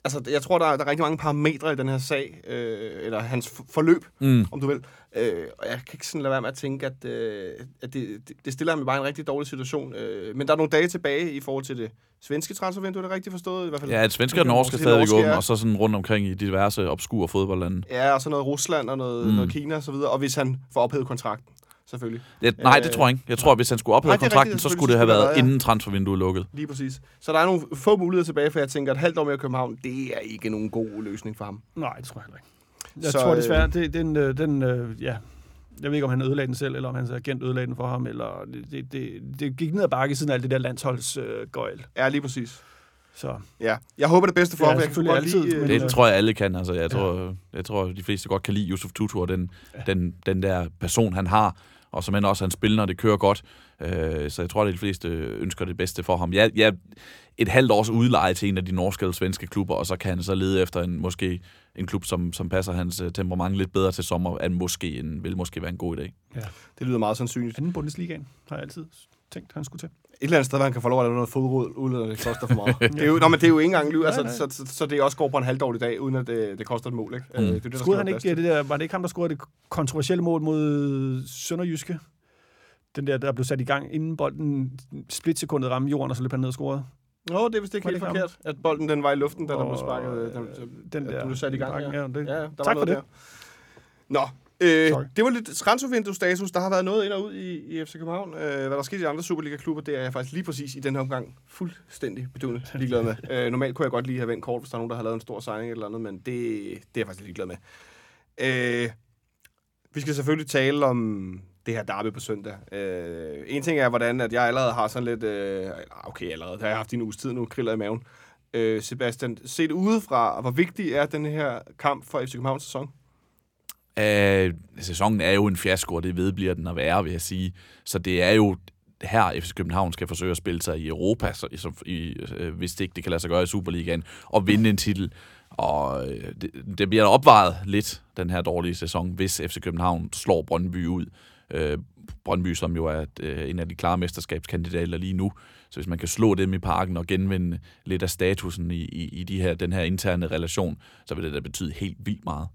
altså, jeg tror, der er, der er rigtig mange parametre i den her sag, øh, eller hans forløb, Mm. om du vil. Øh, og jeg kan ikke sådan lade være med at tænke, at, øh, at det, det, stiller ham i bare en rigtig dårlig situation. Øh, men der er nogle dage tilbage i forhold til det svenske transfervindue, er det rigtigt forstået? I hvert fald. Ja, at svensker og norske er stadig ja. og så sådan rundt omkring i diverse obskure fodboldlande. Ja, og så noget Rusland og noget, Mm. noget Kina og så videre. Og hvis han får ophævet kontrakten, selvfølgelig. Det, nej, det Øh, tror jeg ikke. Jeg tror, at hvis han skulle ophæve det kontrakten, rigtigt, så skulle det have det været ja. inden transfervinduet lukket. Lige præcis. Så der er nogle få muligheder tilbage, for jeg tænker, at et halvt år mere i København, det er ikke nogen god løsning for ham. Nej, det tror jeg heller ikke. Jeg Så, tror øh, desværre, det, den, øh, den øh, ja, jeg ved ikke, om han ødelagde den selv, eller om hans agent ødelagde den for ham, eller det, det, det, det gik ned ad bakke siden alt det der landsholdsgøjl. Øh. Ja, lige præcis. så Ja, jeg håber det bedste for Ja, ham. Jeg kan godt altid, lide, men, øh, Det tror jeg, alle kan. Altså, jeg, tror, jeg tror, de fleste godt kan lide Yusuf Tutu og den, den, den der person, han har, og som end også han spiller, når det kører godt. Øh, så jeg tror, at de fleste ønsker det bedste for ham. Jeg, jeg, et halvt års udleje til en af de norske eller svenske klubber, og så kan han så lede efter en, måske en klub, som, som passer hans øh, temperament lidt bedre til sommer, end måske en, vil måske være en god idé. det lyder meget sandsynligt. anden Bundesligaen har jeg altid tænkt, han skulle til. Eller andet sted, hvor han kan få lov at lave noget fodråd, uden at det koster for meget. *laughs* det, er jo, nå, men det er jo ikke engang liv, altså, Nej, så, så, så, det også går på en halvdårlig dag, uden at det, det koster et mål. Ikke? Mm. Øh, det er det, der skal han ikke, plads det der, var det ikke ham, der scorede det kontroversielle mål mod Sønderjyske? Den der, der blev sat i gang, inden bolden splitsekundet ramte jorden, og så løb han ned og scorede. Nå, det er vist ikke Var helt det ikke forkert, at bolden den var i luften, da der blev sparket. øh, Den, den der du blev sat i gang, ja. ja, det, Ja, der Tak var for det. Der. Nå, øh, Sorry. det var lidt transfervindue-status. Der har været noget ind og ud i, i FC København. Øh, hvad der skete i andre Superliga-klubber, det er jeg faktisk lige præcis i den her omgang fuldstændig bedøvende *laughs* ligeglad med. Øh, normalt kunne jeg godt lige have vendt kort, hvis der er nogen, der har lavet en stor signing eller andet, men det, det er jeg faktisk ligeglad med. Øh, vi skal selvfølgelig tale om det her derby på søndag. Øh, en ting er, hvordan at jeg allerede har sådan lidt... Øh, okay, allerede. Det har jeg haft en uges tid nu, kriller i maven. Øh, Sebastian, set udefra, hvor vigtig er den her kamp for FC Københavns sæson? Øh, sæsonen er jo en fiasko, og det vedbliver den at være, vil jeg sige. Så det er jo her, FC København skal forsøge at spille sig i Europa, så, i, som- i, øh, hvis det ikke det kan lade sig gøre i Superligaen, og vinde en titel. Og øh, det, det bliver opvejet lidt, den her dårlige sæson, hvis FC København slår Brøndby ud. Øh, Brøndby, som jo er øh, en af de klare mesterskabskandidater lige nu. Så hvis man kan slå dem i parken og genvinde lidt af statusen i, i, i de her, den her interne relation, så vil det da betyde helt vildt meget.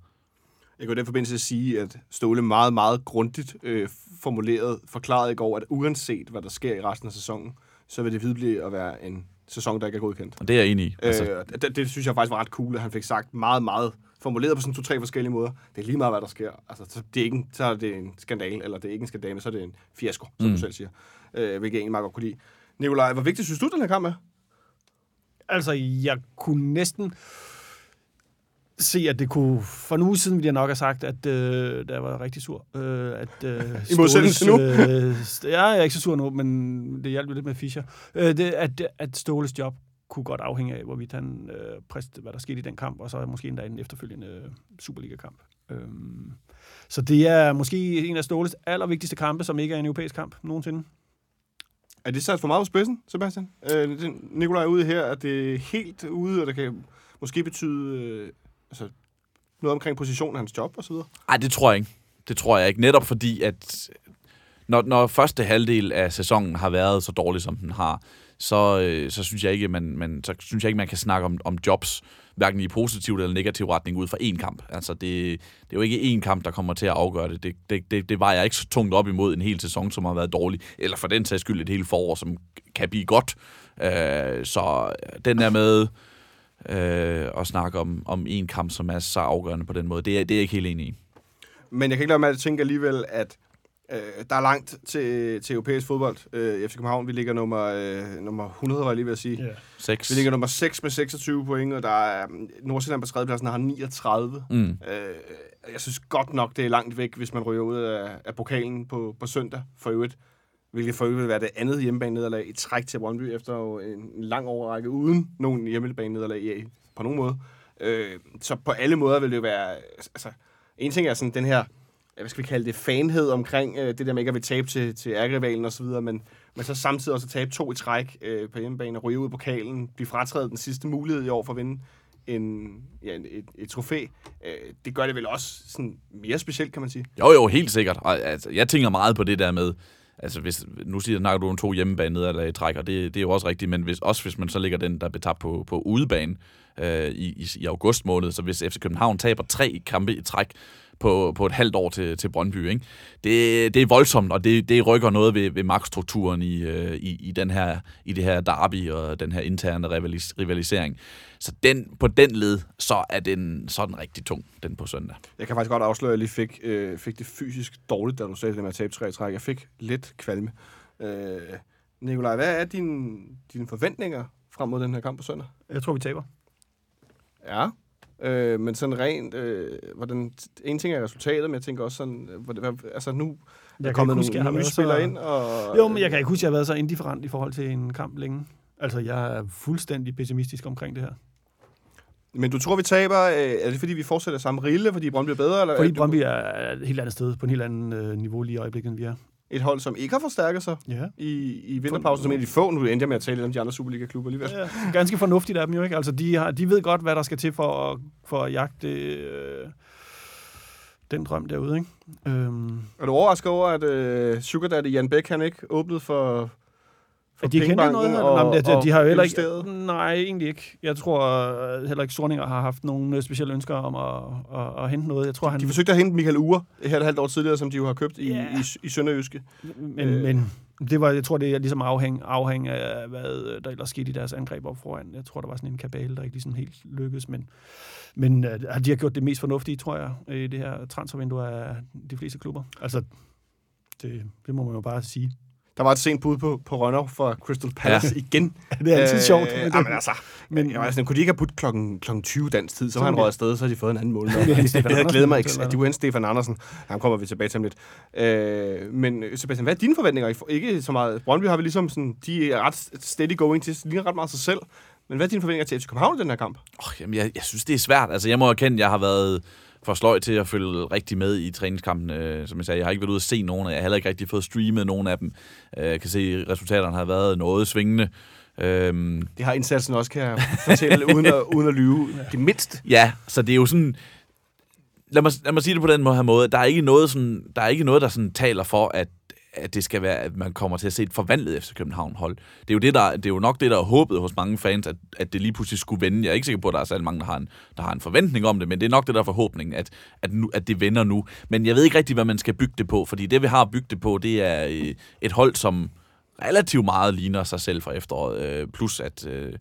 Jeg kan i den forbindelse sige, at Ståle meget, meget grundigt øh, formuleret, forklaret i går, at uanset hvad der sker i resten af sæsonen, så vil det vedblive at være en sæson, der ikke er godkendt. Og det er jeg enig i. Altså, Øh, det, det synes jeg faktisk var ret cool, at han fik sagt meget, meget formuleret på sådan to-tre forskellige måder. Det er lige meget, hvad der sker. Altså, så, det er ikke, en- så er det en skandal, eller det er ikke en skandale, men så er det en fiasko, som Mm. du selv siger. Øh, hvilket jeg egentlig meget godt kunne lide. Nikolaj, hvor vigtigt synes du, den her kamp er? Altså, jeg kunne næsten se, at det kunne... For en uge siden ville jeg nok have sagt, at øh, jeg var rigtig sur. Øh, at, øh, *laughs* I modsætning til nu? Øh, ja, jeg er ikke så sur nu, men det hjalp lidt med Fischer. Øh, det, at, at Ståles job kunne godt afhænge af, hvorvidt han øh, præst, hvad der skete i den kamp, og så måske endda i den efterfølgende øh, Superliga-kamp. Øhm, så det er måske en af Ståles allervigtigste kampe, som ikke er en europæisk kamp nogensinde. Er det sat for meget på spidsen, Sebastian? Øh, Nikolaj er ude her, at det er helt ude, og det kan måske betyde øh, altså, noget omkring positionen af hans job og så videre? Nej, det tror jeg ikke. Det tror jeg ikke. Netop fordi, at når, når første halvdel af sæsonen har været så dårlig, som den har, så, øh, så synes jeg ikke, man, man, så synes jeg ikke, man kan snakke om, om jobs, hverken i positiv eller negativ retning, ud fra én kamp. Altså, det, det er jo ikke én kamp, der kommer til at afgøre det. Det, det, det, det var jeg ikke så tungt op imod en hel sæson, som har været dårlig, eller for den sags skyld et helt forår, som kan blive godt. Øh, så den der med øh, at snakke om, om en kamp, som er så afgørende på den måde, det er, det er jeg ikke helt enig i. Men jeg kan ikke lade med at tænke alligevel, at øh, der er langt til, til europæisk fodbold. Øh, FC København, vi ligger nummer, øh, nummer 100, var jeg lige ved at sige. Ja. 6. Vi ligger nummer 6 med 26 point, og der er Nordsjælland på tredjepladsen har 39. Mm. Øh, jeg synes godt nok, det er langt væk, hvis man ryger ud af, af pokalen på, på søndag for øvrigt. Hvilket for øvrigt vil være det andet hjemmebane nederlag i træk til Brøndby efter en, lang overrække uden nogen hjemmebane nederlag på nogen måde. Øh, så på alle måder vil det jo være... Altså, en ting er sådan den her hvad skal vi kalde det, fanhed omkring øh, det der med ikke at vil tabe til, til ærgerivalen og så videre, men, men så samtidig også at tabe to i træk øh, på hjemmebane og ryge ud i pokalen, blive fratrædet den sidste mulighed i år for at vinde en, ja, et, et, et trofæ. Øh, det gør det vel også sådan mere specielt, kan man sige. Jo, jo, helt sikkert. Og, altså, jeg tænker meget på det der med, altså hvis, nu siger, snakker du om to hjemmebane eller i træk, og det, det er jo også rigtigt, men hvis, også hvis man så ligger den, der betabt på, på udebane øh, i, i, i august måned, så hvis FC København taber tre kampe i træk, på, på et halvt år til, til Brøndby. Ikke? Det, det er voldsomt, og det, det rykker noget ved, ved magtstrukturen i, øh, i, i, den her, i det her derby og den her interne rivalis, rivalisering. Så den, på den led, så er den sådan rigtig tung, den på søndag. Jeg kan faktisk godt afsløre, at jeg lige fik, øh, fik det fysisk dårligt, da du sagde det med at tabe tre træk. Jeg fik lidt kvalme. Øh, Nikolaj, hvad er dine, dine forventninger frem mod den her kamp på søndag? Jeg tror, vi taber. Ja, øh, men sådan rent, øh, hvordan, en ting er resultatet, men jeg tænker også sådan, øh, hvordan, altså nu er kan kommet huske, jeg nogle nye spillere så- ind, og... Jo, men jeg kan ikke huske, at jeg har været så indifferent i forhold til en kamp længe. Altså, jeg er fuldstændig pessimistisk omkring det her. Men du tror, vi taber, øh, er det fordi, vi fortsætter samme rille, fordi Brøndby er bedre? Eller Fordi er Brøndby er et helt andet sted, på en helt anden øh, niveau lige i øjeblikket, end vi er. Et hold, som ikke har forstærket sig Ja. i, i vinterpausen, som en af de få, nu endte jeg med at tale om de andre Superliga-klubber alligevel. ja. Ganske fornuftigt af dem jo, ikke? Altså, de, har, de ved godt, hvad der skal til for at, for at jagte øh, den drøm derude, ikke? Øhm, Er du overrasket over, at øh, Sugar Daddy Jan Bæk, han ikke åbnede for, for de pengebanken noget? og, Og, Nå, men det, og de har jo heller ikke... investeret? Nej, egentlig ikke. Jeg tror øh, heller ikke, Sorninger har haft nogle øh, specielle ønsker om at, at, at hente noget. Jeg tror, han... De forsøgte at hente Michael Ure her et halvt år tidligere, som de jo har købt i, Ja. i, i Sønderjyske. Men, Øh. øh. men det var, jeg tror, det er ligesom afhæng, afhæng af, hvad der ellers skete i deres angreb op foran. Jeg tror, der var sådan en kabale, der ikke ligesom helt lykkedes, men, men øh, de har gjort det mest fornuftige, tror jeg, i det her transfervindue af de fleste klubber. Altså, det, det må man jo bare sige. Der var et sent bud på, på Rønner fra Crystal Palace ja. igen. *laughs* Det er altid øh, sjovt. Men Men jamen, altså, men, men, jeg var sådan, kunne de ikke have budt klokken, klokken 20 dansk tid, så var han røget afsted, så havde de fået en anden mål. *laughs* Det havde glædet mig ikke, at de kunne hente Stefan Andersen. Ham kommer vi tilbage til om lidt. Øh, men Sebastian, hvad er dine forventninger? Ikke så meget. Brøndby har vi ligesom sådan, de er ret steady going til, ligner ret meget sig selv. Men hvad er dine forventninger til FC København i den her kamp? Oh, jamen, jeg, jeg synes, det er svært. Altså, jeg må erkende, at jeg har været for sløj til at følge rigtig med i træningskampen. Øh, som jeg sagde, jeg har ikke været ude at se nogen af. Jeg har heller ikke rigtig fået streamet nogen af dem. Øh, kan se, at resultaterne har været noget svingende. Øhm, Det har indsatsen også, kan jeg fortælle, uden at, uden at lyve. Det mindst. ja, så det er jo sådan... Lad mig, lad mig sige det på den måde her måde. Der er ikke noget, sådan, der, er ikke noget, der sådan taler for, at at det skal være, at man kommer til at se et forvandlet FC København-hold. Det er jo, det, der, det er jo nok det, der er håbet hos mange fans, at, at det lige pludselig skulle vende. Jeg er ikke sikker på, at der er særlig mange, der har, en, der har en forventning om det, men det er nok det, der er forhåbningen, at, at, nu, at det vender nu. Men jeg ved ikke rigtig, hvad man skal bygge det på, fordi det, vi har bygget det på, det er øh, et hold, som relativt meget ligner sig selv fra efteråret. Øh, plus at øh,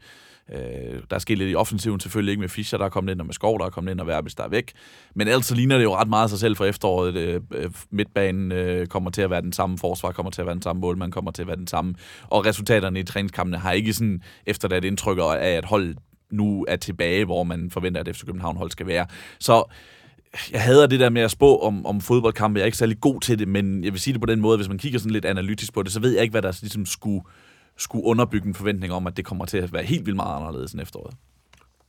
øh, der er sket lidt i offensiven selvfølgelig ikke med Fischer, der er kommet ind, og med Skov, der er kommet ind, og Verbis, der er væk. Men ellers så ligner det jo ret meget sig selv fra efteråret. Øh, øh, midtbanen øh, kommer til at være den samme, forsvar kommer til at være den samme, målmand kommer til at være den samme. Og resultaterne i træningskampene har ikke sådan efterladt indtryk af, at holdet nu er tilbage, hvor man forventer, at FC København hold skal være. Så jeg hader det der med at spå om, om fodboldkampe. Jeg er ikke særlig god til det, men jeg vil sige det på den måde, hvis man kigger sådan lidt analytisk på det, så ved jeg ikke, hvad der ligesom skulle, skulle underbygge en forventning om, at det kommer til at være helt vildt meget anderledes end efteråret.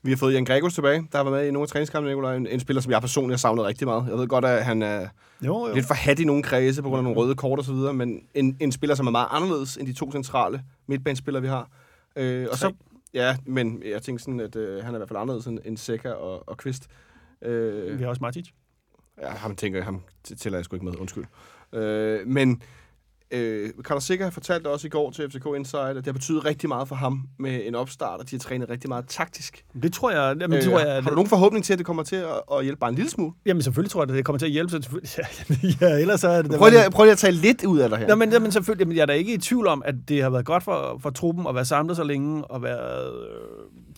Vi har fået Jan Gregos tilbage, der har været med i nogle af træningskampene, Nicolaj. En, en spiller, som jeg personligt har savnet rigtig meget. Jeg ved godt, at han er jo, jo. lidt for hat i nogle kredse på grund af nogle røde kort og så videre, men en, en spiller, som er meget anderledes end de to centrale midtbanespillere, vi har. Øh, og så, ja, men jeg tænker sådan, at øh, han er i hvert fald anderledes end, end Seca og, og Kvist. Øh, Vi har også Martic. Ja, ham tænker jeg, ham tæller jeg sgu ikke med, undskyld. Øh, men Øh, Carlos Sikker fortalte også i går til FCK Insight, at det har betydet rigtig meget for ham med en opstart, og de har trænet rigtig meget taktisk. Det tror jeg... Jamen, Øh, tror jeg har du nogen forhåbning til, at det kommer til at, at hjælpe bare en lille smule? Jamen selvfølgelig tror jeg, at det kommer til at hjælpe. Så *laughs* ja, ellers så er det... Prøv lige, prøv lige at tage lidt ud af dig her. Nå, men, jamen, selvfølgelig, jamen, jeg er da ikke i tvivl om, at det har været godt for, for truppen at være samlet så længe og være, øh,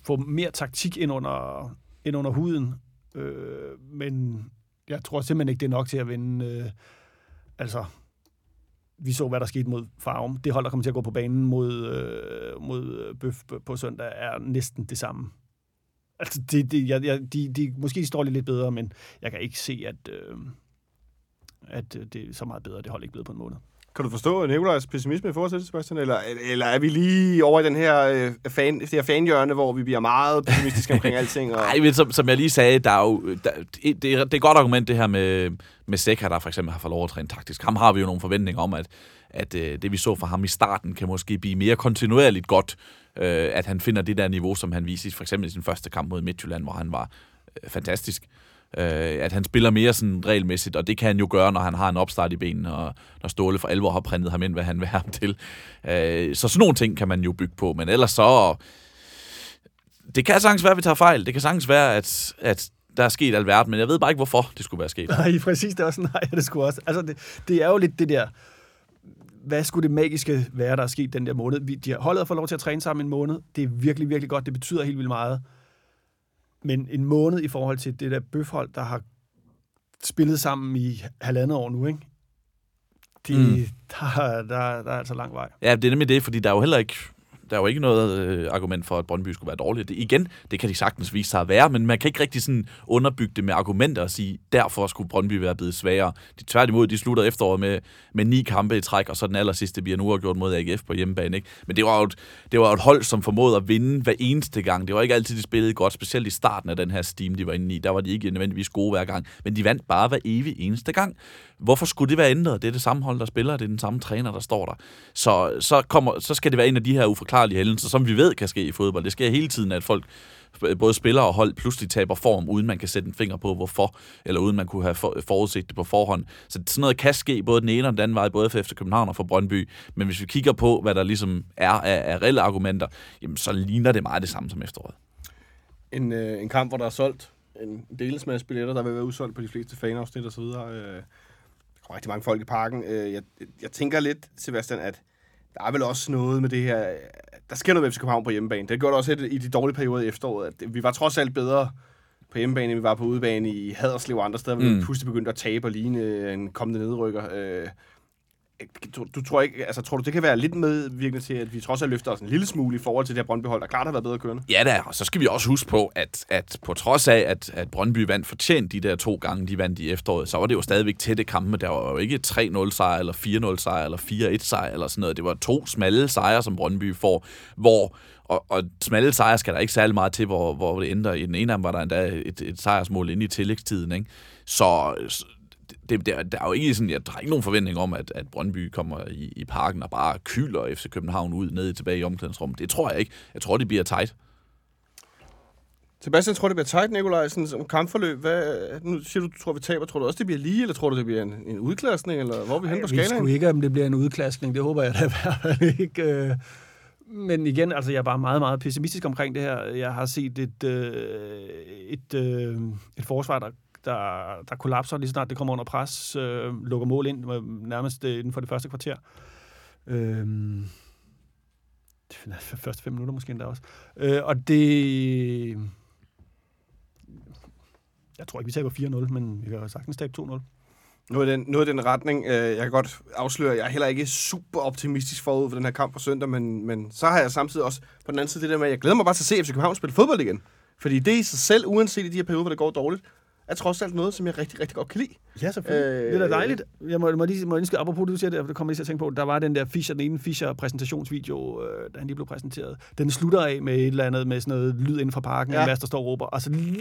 få mere taktik ind under, ind under huden. Øh, men jeg tror simpelthen ikke, det er nok til at vinde. Øh, altså, vi så, hvad der skete mod Farum. Det hold, der kommer til at gå på banen mod, øh, mod Bøf på søndag, er næsten det samme. Altså, det, det, jeg, jeg, de, de, måske de står lidt bedre, men jeg kan ikke se, at, øh, at øh, det er så meget bedre. Det hold ikke blevet på en måned. Kan du forstå Nikolajs pessimisme i forhold til det, Sebastian? Eller, eller er vi lige over i den her, øh, fan, det her fanhjørne, hvor vi bliver meget pessimistiske omkring *laughs* alting? Og... Nej, men som, som jeg lige sagde, der er jo, der, det, det, er, det er et godt argument, det her med, med Seca, der for eksempel har fået lov at træne taktisk. Ham har vi jo nogle forventninger om, at, at øh, det vi så fra ham i starten, kan måske blive mere kontinuerligt godt. Øh, at han finder det der niveau, som han viste for eksempel i sin første kamp mod Midtjylland, hvor han var øh, fantastisk. Øh, Øh, at han spiller mere sådan regelmæssigt, og det kan han jo gøre, når han har en opstart i benene, og når Ståle for alvor har printet ham ind, hvad han vil have ham til. Øh, så sådan nogle ting kan man jo bygge på, men ellers så... Det kan sagtens være, at vi tager fejl. Det kan sagtens være, at, at der er sket alverden, men jeg ved bare ikke, hvorfor det skulle være sket. *laughs* Nej, præcis. Det er også, nej, det skulle også. Altså, det, det er jo lidt det der, hvad skulle det magiske være, der er sket den der måned? Vi, de har holdet for lov til at træne sammen en måned. Det er virkelig, virkelig godt. Det betyder helt vildt meget. Men en måned i forhold til det der bøfhold, der har spillet sammen i halvandet år nu, ikke? De, Mm. der, der, der er altså lang vej. Ja, det er nemlig det, fordi der er jo heller ikke der er jo ikke noget øh, argument for, at Brøndby skulle være dårlig. Det, igen, det kan de sagtens vise sig at være, men man kan ikke rigtig sådan underbygge det med argumenter og sige, derfor skulle Brøndby være blevet svagere. De tværtimod, de slutter efteråret med, med ni kampe i træk, og så den aller sidste bliver nu gjort mod AGF på hjemmebane. Ikke? Men det var, jo et, det var jo et hold, som formåede at vinde hver eneste gang. Det var ikke altid, de spillede godt, specielt i starten af den her steam, de var inde i. Der var de ikke nødvendigvis gode hver gang, men de vandt bare hver evig eneste gang. Hvorfor skulle det være ændret? Det er det samme hold, der spiller, det er den samme træner, der står der. Så, så, kommer, så skal det være en af de her uforklarlige hændelser, som vi ved kan ske i fodbold. Det sker hele tiden, at folk, øh, både spillere og hold, pludselig taber form, uden man kan sætte en finger på, hvorfor, eller uden man kunne have forudset det på forhånd. Så sådan noget kan ske både den ene og den anden vej, både for efter København og for Brøndby. Men hvis vi kigger på, hvad der ligesom er af, af reelle argumenter, jamen, så ligner det meget det samme som efteråret. En, øh, en kamp, hvor der er solgt en deles masse billetter, der vil være udsolgt på de fleste fanafsnit og så videre. Øh, der kommer rigtig mange folk i parken. Øh, jeg, jeg tænker lidt, Sebastian, at der er vel også noget med det her... Der sker noget med FC København på hjemmebane. Det gjorde der også i de dårlige perioder i efteråret. At vi var trods alt bedre på hjemmebane, end vi var på udebane i Haderslev og andre steder, hvor mm. vi pludselig begyndte at tabe og ligne en kommende nedrykker. Øh, du, tror ikke, altså tror du, det kan være lidt medvirkende til, at vi trods alt løfter os en lille smule i forhold til det her Brøndbyhold, der klart har været bedre kørende? Ja da, og så skal vi også huske på, at, at på trods af, at, at Brøndby vandt fortjent de der to gange, de vandt i efteråret, så var det jo stadigvæk tætte kampe. Der var jo ikke 3-0 sejr, eller 4-0 sejr, eller 4-1 sejr, eller sådan noget. Det var to smalle sejre, som Brøndby får, hvor og, og smalle sejre skal der ikke særlig meget til, hvor, hvor det ændrer. I den ene af dem var der endda et, et sejrsmål inde i tillægstiden, ikke? Så det, der, der er jo ikke sådan, jeg har ikke nogen forventning om, at, at Brøndby kommer i, i parken og bare kyler FC København ud ned tilbage i omklædningsrummet. Det tror jeg ikke. Jeg tror, det bliver tight. Sebastian, tror du, det bliver tight, Nikolaj, sådan som kampforløb? Hvad, nu siger du, du tror, vi taber. Tror du også, det bliver lige, eller tror du, det bliver en, en udklassning, eller hvor er vi henne på Jeg ved skalaen? sgu ikke, om det bliver en udklaskning. Det håber jeg da i hvert fald ikke. øh. Men igen, altså, jeg er bare meget, meget pessimistisk omkring det her. Jeg har set et, øh, et, øh, et forsvar, der, der, der kollapser lige snart det kommer under pres, øh, lukker mål ind øh, nærmest øh, inden for det første kvarter. Øh, *laughs* første fem minutter måske endda også. Øh, og det... Jeg tror ikke, vi taber 4-0, men vi kan jo sagtens tabe 2-0. Noget af den, noget af den retning. Øh, jeg kan godt afsløre, jeg er heller ikke super optimistisk forud for den her kamp på søndag, men, men så har jeg samtidig også på den anden side det der med, at jeg glæder mig bare til at se FC København spille fodbold igen. Fordi det i sig selv, uanset i de her perioder, hvor det går dårligt, er trods alt noget, som jeg rigtig, rigtig godt kan lide. Ja, selvfølgelig. Øh, Øh, det er da dejligt. Jeg må, må lige må ønske, apropos det, du siger det, for det kommer jeg lige til at tænke på, der var den der Fischer, den ene Fischer-præsentationsvideo, øh, da han lige blev præsenteret. Den slutter af med et eller andet, med sådan noget lyd inden fra parken, Ja. en masse, der står og råber. Og så lige,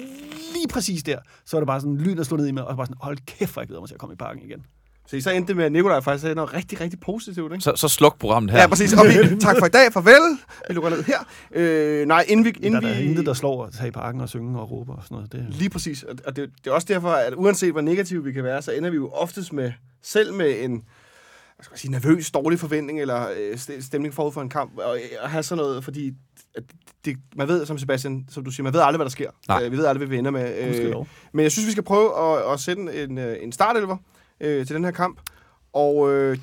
lige præcis der, så er det bare sådan lyd, der slår ned i mig, og bare sådan, hold kæft, hvor jeg glæder mig til at komme i parken igen. Så så endte med, at Nikolaj faktisk sagde noget rigtig, rigtig positivt, ikke? Så, så sluk programmet her. Ja, præcis. Og vi, tak for i dag, farvel. Vi lukker ned her. Øh, nej, inden vi... Der Inden er der vi intet, der slår at tage i parken og synge og råbe og sådan noget. Det, Lige præcis. Og det, det er også derfor, at uanset hvor negativ vi kan være, så ender vi jo oftest med, selv med en, hvad skal man sige, nervøs, dårlig forventning eller øh, st- stemning forud for en kamp, og, øh, og have sådan noget, fordi at det, man ved, som Sebastian, som du siger, man ved aldrig, hvad der sker. Nej. Øh, vi ved aldrig, hvad vi ender med. Øh, men jeg synes, vi skal prøve at, at sætte en, øh, en startelver øh, til den her kamp. Og øh,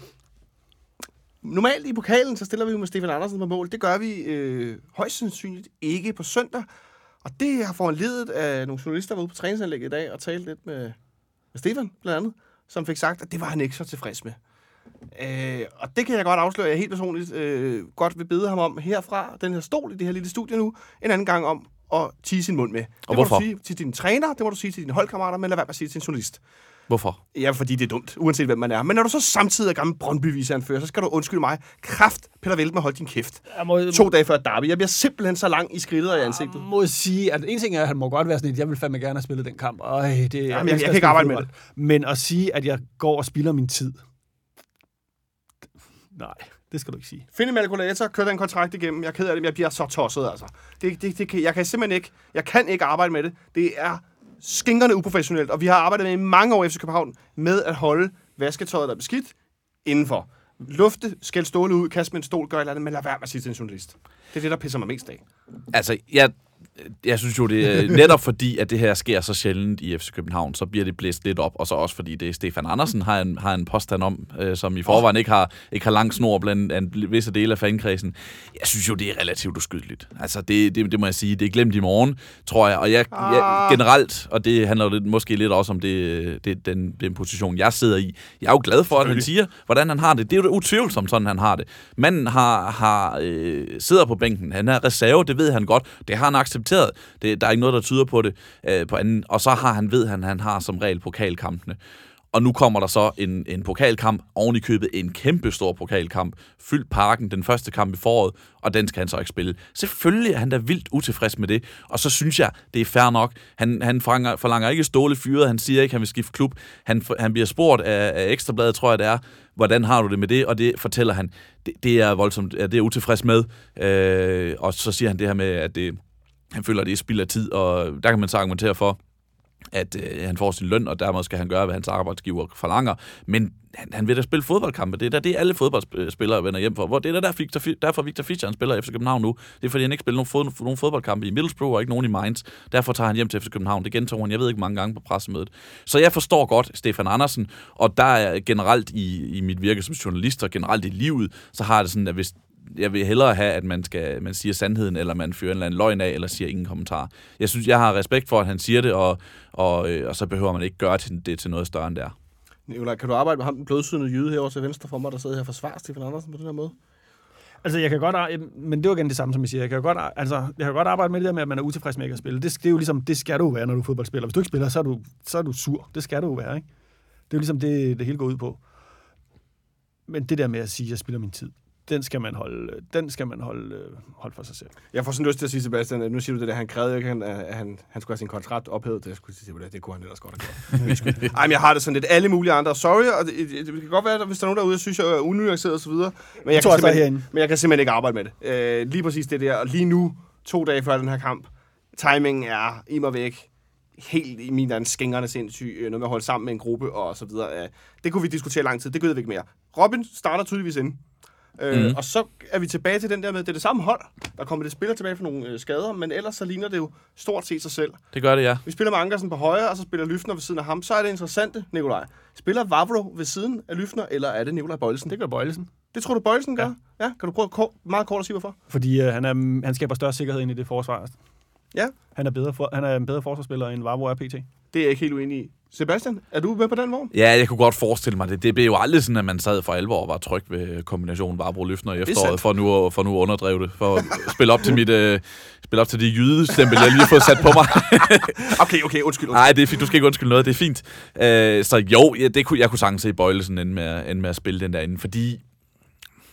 normalt i pokalen, så stiller vi jo med Stefan Andersen på mål. Det gør vi øh, højst sandsynligt ikke på søndag. Og det har foranledet af nogle journalister, der var ude på træningsanlægget i dag og talte lidt med, med Stefan, blandt andet, som fik sagt, at det var han ikke så tilfreds med. Øh, og det kan jeg godt afsløre, at jeg helt personligt øh, godt vil bede ham om herfra, den her stol i det her lille studie nu, en anden gang om at tige sin mund med. Det må hvorfor? du sige til dine træner, det må du sige til dine holdkammerater, men lad være med at sige det til en journalist. Hvorfor? Ja, fordi det er dumt, uanset hvem man er. Men når du så samtidig er gammel brøndby anfører, så skal du undskylde mig. Kraft, Peter Veltman, hold din kæft. Jeg må, To dage før derby. Jeg bliver simpelthen så lang i skridtet og i ansigtet. må sige, at en ting er, at han må godt være sådan et, jeg vil fandme gerne have spillet den kamp. Øj, det, jeg, jeg- jeg at kan ikke arbejde med fodbold. Men at sige, at jeg går og spilder min tid. Nej, det skal du ikke sige. Find en kalkulator, kør den kontrakt igennem. Jeg er ked af det, men jeg bliver så tosset, altså. Det, det, det, kan, jeg kan simpelthen ikke, jeg kan ikke arbejde med det. Det er skinkerne uprofessionelt, og vi har arbejdet med i mange år i FC København med at holde vasketøjet, der er beskidt, indenfor. Lufte, skæld ståle ud, kaste med en stol, gør et eller andet, men lad være med at sige til en journalist. Det er det, der pisser mig mest af. Altså, jeg, jeg synes jo, det er *laughs* netop fordi, at det her sker så sjældent i FC København, så bliver det blæst lidt op, og så også fordi det er Stefan Andersen har en, har en påstand om, øh, som i forvejen ikke har, ikke har lang snor blandt en visse dele af fankredsen. Jeg synes jo, det er relativt uskyldeligt. Altså, det, det, det må jeg sige, det er glemt i morgen, tror jeg. Og jeg, jeg generelt, og det handler jo lidt, måske lidt også om det, det, den, den position, jeg sidder i. Jeg er jo glad for, at han siger, hvordan han har det. Det er jo utvivlsomt, sådan han har det. Manden har, har øh, sidder på bænken. Han er reserve, det ved han godt. Det har han accepteret. Det, der er ikke noget, der tyder på det øh, på anden. Og så har han, ved han, han har som regel pokalkampene. Og nu kommer der så en, en pokalkamp, oven i købet en kæmpe stor pokalkamp, fyldt parken, den første kamp i foråret, og den skal han så ikke spille. Selvfølgelig er han da vildt utilfreds med det, og så synes jeg, det er fair nok. Han, han forlanger, forlanger ikke ståle fyret, han siger ikke, han vil skifte klub. Han, han bliver spurgt af, af Ekstrabladet, tror jeg det er, hvordan har du det med det, og det fortæller han, det, det er voldsomt, ja, det er utilfreds med. Øh, og så siger han det her med, at det, han føler, at det er spild af tid, og der kan man så argumentere for, at øh, han får sin løn, og dermed skal han gøre, hvad hans arbejdsgiver forlanger. Men han, han vil da spille fodboldkampe. Det er da det, alle fodboldspillere vender hjem for. Hvor det er der, Victor, derfor Victor Fischer han spiller FC København nu. Det er, fordi han ikke spiller nogen, fod, nogen fodboldkampe i Middlesbrough og ikke nogen i Mainz. Derfor tager han hjem til FC København. Det gentog han, jeg ved ikke, mange gange på pressemødet. Så jeg forstår godt Stefan Andersen, og der er generelt i, i mit virke som journalist, og generelt i livet, så har det sådan, at hvis jeg vil hellere have, at man, skal, man siger sandheden, eller man fyrer en eller anden løgn af, eller siger ingen kommentar. Jeg synes, jeg har respekt for, at han siger det, og, og, øh, og så behøver man ikke gøre det til noget større end det er. Nicolaj, kan du arbejde med ham, den blødsydende jyde herovre til venstre for mig, der sidder her og forsvarer Stefan Andersen på den her måde? Altså, jeg kan godt, ar- men det var igen det samme, som jeg siger. Jeg kan godt, ar- altså, jeg kan godt arbejde med det der med, at man er utilfreds med ikke at spille. Det, det er jo ligesom, det skal du jo være, når du er fodboldspiller. Hvis du ikke spiller, så er du, så er du sur. Det skal du jo være, ikke? Det er jo ligesom det, det hele går ud på. Men det der med at sige, at jeg spiller min tid, den skal man holde, den skal man holde, øh, holde for sig selv. Jeg får sådan lyst til at sige, Sebastian, at nu siger du det der, han krævede ikke, at han, at han, han skulle have sin kontrakt ophævet. Det, jeg skulle sige, det, det kunne han ellers godt have gjort. *laughs* Ej, men jeg har det sådan lidt alle mulige andre. Sorry, og det, det, det kan godt være, at hvis der er nogen derude, der synes, jeg er unuanceret og så videre. Men jeg, tror kan herinde. men jeg kan simpelthen ikke arbejde med det. Øh, lige præcis det der. Og lige nu, to dage før den her kamp, timingen er i mig væk helt i min anden skængerne sindssyg, øh, noget med at holde sammen med en gruppe og så videre. Øh, Det kunne vi diskutere lang tid, det gider vi ikke mere. Robin starter tydeligvis ind. Øh, Mhm. Og så er vi tilbage til den der med, det er det samme hold. Der kommer det spiller tilbage for nogle øh, skader, men ellers så ligner det jo stort set sig selv. Det gør det, ja. Vi spiller med Ankersen på højre, og så spiller Lyfner ved siden af ham. Så er det interessante, Nikolaj. Spiller Vavro ved siden af Lyfner, eller er det Nikolaj Bøjlesen? Det gør Bøjlesen. Det tror du, Bøjlesen gør? Ja. ja. Kan du prøve kort, meget kort at sige, hvorfor? Fordi øh, han, er, han skaber større sikkerhed ind i det forsvar. Ja, Han er, bedre for, han er en bedre forsvarsspiller end Vavro er PT. det er jeg ikke helt uenig i. Sebastian, er du med på den vogn? Ja, jeg kunne godt forestille mig det. Det blev jo aldrig sådan, at man sad for alvor og var tryg ved kombinationen Varbro Løfner i er efteråret, for nu, at- for nu at underdrive det. For at spille op til mit... Øh, spille op til det jydestempel, jeg lige har fået sat på mig. *laughs* Okay, okay, undskyld. undskyld. Nej, det er fint. Du skal ikke undskylde noget. Det er fint. Øh, så jo, ja, det kunne, jeg kunne sagtens se Bøjlesen ende med, ende med at spille den derinde, fordi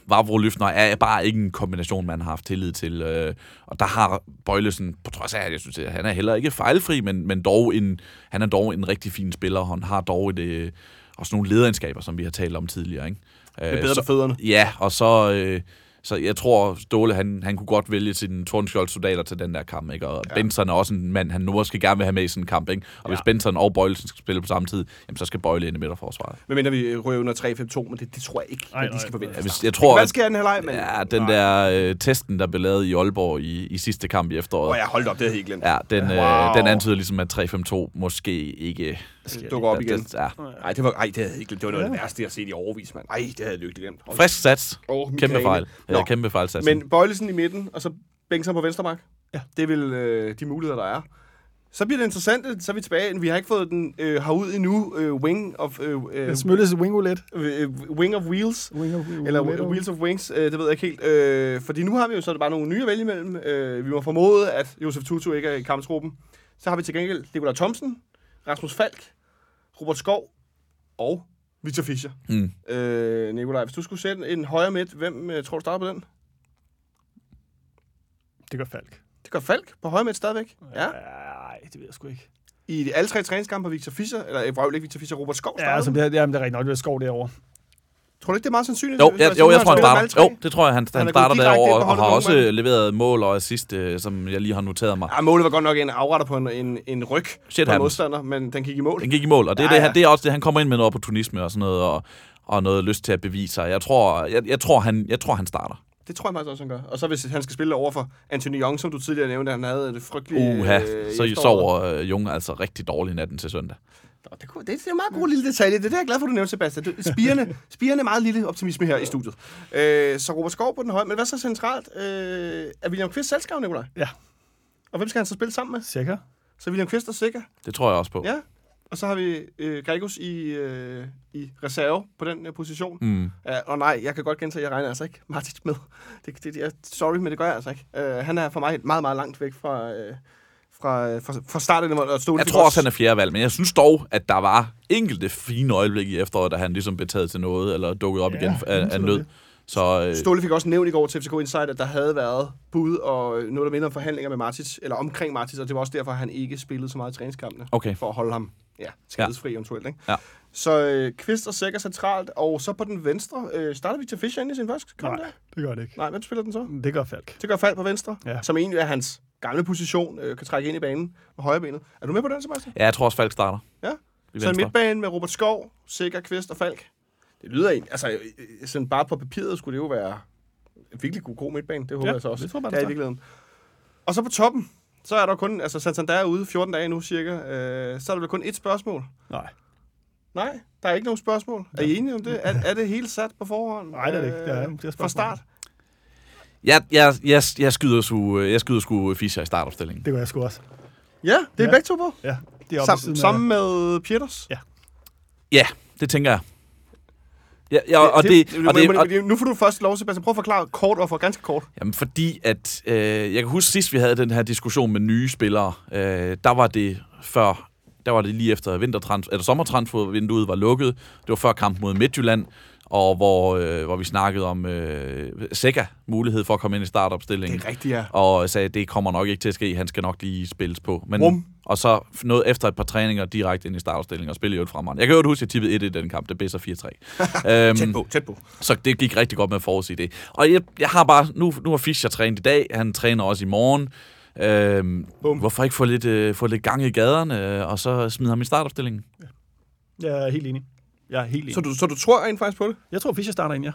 Vavro Løfner er bare ikke en kombination, man har haft tillid til. Øh, og der har Bøjlesen, på trods af, at jeg synes, at han er heller ikke fejlfri, men, men dog en, han er dog en rigtig fin spiller. Han har dog et, øh, også nogle lederegenskaber, som vi har talt om tidligere. Ikke? Øh, Det er bedre så, med fødderne. Ja, og så, øh, Så jeg tror, Ståle, han, han kunne godt vælge sine tornskjold-soldater til den der kamp, ikke? Og ja. Benson er også en mand, han nu måske gerne vil have med i sådan en kamp, ikke? Og ja. hvis Benson og Bøjlesen skal spille på samme tid, jamen, så skal Bøjle ind i midterforsvaret. Men mindre vi ryger under 3-5-2, men det, det tror jeg ikke, Ej, at de nej. skal forvente. Ja, hvis, jeg tror, Hvad sker den her leg? Men... ja, den der øh, testen, der blev lavet i Aalborg i, i sidste kamp i efteråret, Åh, jeg holdt op, det havde jeg helt glemt. ja, den, Wow. øh, den antyder ligesom, at 3-5-2 måske ikke... dukker op igen. Ja. Nej, det var, ej, det havde ikke. Det var noget af det værste, jeg har set i overvis, mand. Ej, det havde jeg virkelig glemt. Hold Frisk sats. Åh, Kæmpe fejl. Nå. Ja, kæmpe fejl sats. Men Bøjlesen i midten, og så Bengtsson på venstre bak. Ja. Det er vel øh, de muligheder, der er. Så bliver det interessant, så er vi tilbage. Vi har ikke fået den øh, herud endnu. Øh, wing of... Øh, øh, Det smølles wingolet. øh, wing of wheels. Wing of, Eller Wheels of Wings, øh, det ved jeg ikke helt. Øh, fordi nu har vi jo så bare nogle nye at vælge imellem. Øh, vi må formode, at Josef Tutu ikke er i kamptruppen. Så har vi til gengæld Nikolaj Thomsen, Rasmus Falk, Robert Skov og Victor Fischer. Mm. Øh, Nikolaj, hvis du skulle sætte en højre midt, hvem øh, tror du starter på den? Det gør Falk. Det gør Falk på højre midt stadigvæk. Ja. Nej, det ved jeg sgu ikke. I de alle tre træningskampe Victor Fischer, eller jeg ikke Victor Fischer, Robert Skov Ja, starter. altså, det, er, det, er, det er rigtig nok, det er skov derovre. Tror du ikke, det er meget sandsynligt? Jo, jeg, jo, jeg tror, han starter. Jo, det tror jeg, han, Han han er starter derovre, og har også nogen leveret mål og assist, øh, som jeg lige har noteret mig. Ja, målet var godt nok en afretter på en, en, en ryg Shit på en modstander, men den gik i mål. Den gik i mål, og det er, Ja, det, ja. han, det er også det, han kommer ind med noget opportunisme og sådan noget, og, og noget lyst til at bevise sig. Jeg tror, jeg, jeg tror, han, jeg tror, han starter. Det tror jeg faktisk også, han gør. Og så hvis han skal spille over for Anthony Young, som du tidligere nævnte, han havde det frygtelige... Uha, øh, i så efteråret. sover øh, Jung altså rigtig dårligt natten til søndag. Nå, det, kunne, det, det er en meget god lille detalje. Det er det, jeg er glad for, du nævnte, Sebastian. Det- *laughs* Spirende, spirende meget lille optimisme her i studiet. Øh, så Robert Skov på den høje. Men hvad så centralt? Øh, er William Kvist selvskrevet, Nikolaj? Ja. Og hvem skal han så spille sammen med? Sikker? Så William Kvist er sikker. Det tror jeg også på. Ja. Og så har vi øh, Gregos i, øh, i reserve på den øh, position. Mm. Ja, og nej, jeg kan godt gentage, jeg regner altså ikke Martic med. *laughs* Det, det, jeg, sorry, men det gør jeg altså ikke. Uh, han er for mig meget, meget langt væk fra, uh, fra, fra, fra starten. Og stå Jeg tror også, han er fjerde valg, men jeg synes dog, at der var enkelte fine øjeblikke i efteråret, da han ligesom blev taget til noget, eller dukket op Ja, igen af, af nød. det. Så øh, Ståle fik også nævnt i går til FCK Insight, at der havde været bud og noget, der minder om forhandlinger med Martic, eller omkring Martic, og det var også derfor, at han ikke spillede så meget i træningskampene. okay. For at holde ham ja, skadesfri ja. eventuelt. Ikke? Ja. Så øh, Kvist og Sækker centralt, og så på den venstre, øh, starter Victor Fischer ind i sin første kamp Nej, der? det gør det ikke. Nej, hvem spiller den så? Det gør Falk. Det gør Fald på venstre, Ja. som egentlig er hans gamle position, øh, kan trække ind i banen med højre benet. Er du med på den, Sebastian? Ja, jeg tror også, Falk starter. Ja. I Så en midtbane med Robert Skov, Sikker, Kvist og Falk. Det lyder egentlig, altså øh, øh, sådan bare på papiret skulle det jo være en virkelig god, god midtbane. Det håber Ja, jeg så også. det tror jeg, det er i virkeligheden. Og så på toppen, så er der kun, altså Santander er ude 14 dage nu cirka, øh, så er der vel kun et spørgsmål. Nej. Nej, der er ikke nogen spørgsmål. Er I enige om det? Er, er det helt sat på forhånd? Nej, det er det ikke. Det er- det er fra start? Jeg, jeg, jeg, jeg, skyder sgu, jeg skyder sgu Fischer i startopstillingen. Det gør jeg sgu også. Ja, det er ja. Ja. begge to på. Ja, det er Sam, sammen med Pieters. Ja, det tænker jeg. Ja, ja, og det, og det, og, nu får du først lov, Sebastian. Prøv at forklare kort og for ganske kort. Jamen, fordi at... Øh, jeg kan huske sidst, vi havde den her diskussion med nye spillere. Øh, der var det før... Der var det lige efter vintertrans, eller sommertransfervinduet var lukket. Det var før kamp mod Midtjylland, og hvor, øh, hvor vi snakkede om øh, Sækker mulighed for at komme ind i startopstillingen. Det er rigtigt, ja. og sagde, at det kommer nok ikke til at ske. Han skal nok lige spilles på. Men, Rum. Og så noget efter et par træninger direkte ind i startopstillingen og spille i øvrigt fremragende. Jeg kan jo huske, at jeg tippede 1 i den kamp. Det blev så 4-3. øhm, Tæt på, tæt på. så det gik rigtig godt med at forudsige det. Og jeg, jeg har bare, nu, nu har Fischer trænet i dag, han træner også i morgen. Øhm, Bum. hvorfor ikke få lidt, øh, få lidt gang i gaderne, øh, og så smide ham i startopstillingen? Jeg er helt enig. Jeg er helt enig. Så du, så du tror rent faktisk på det? Jeg tror, Fischer starter ind, ja.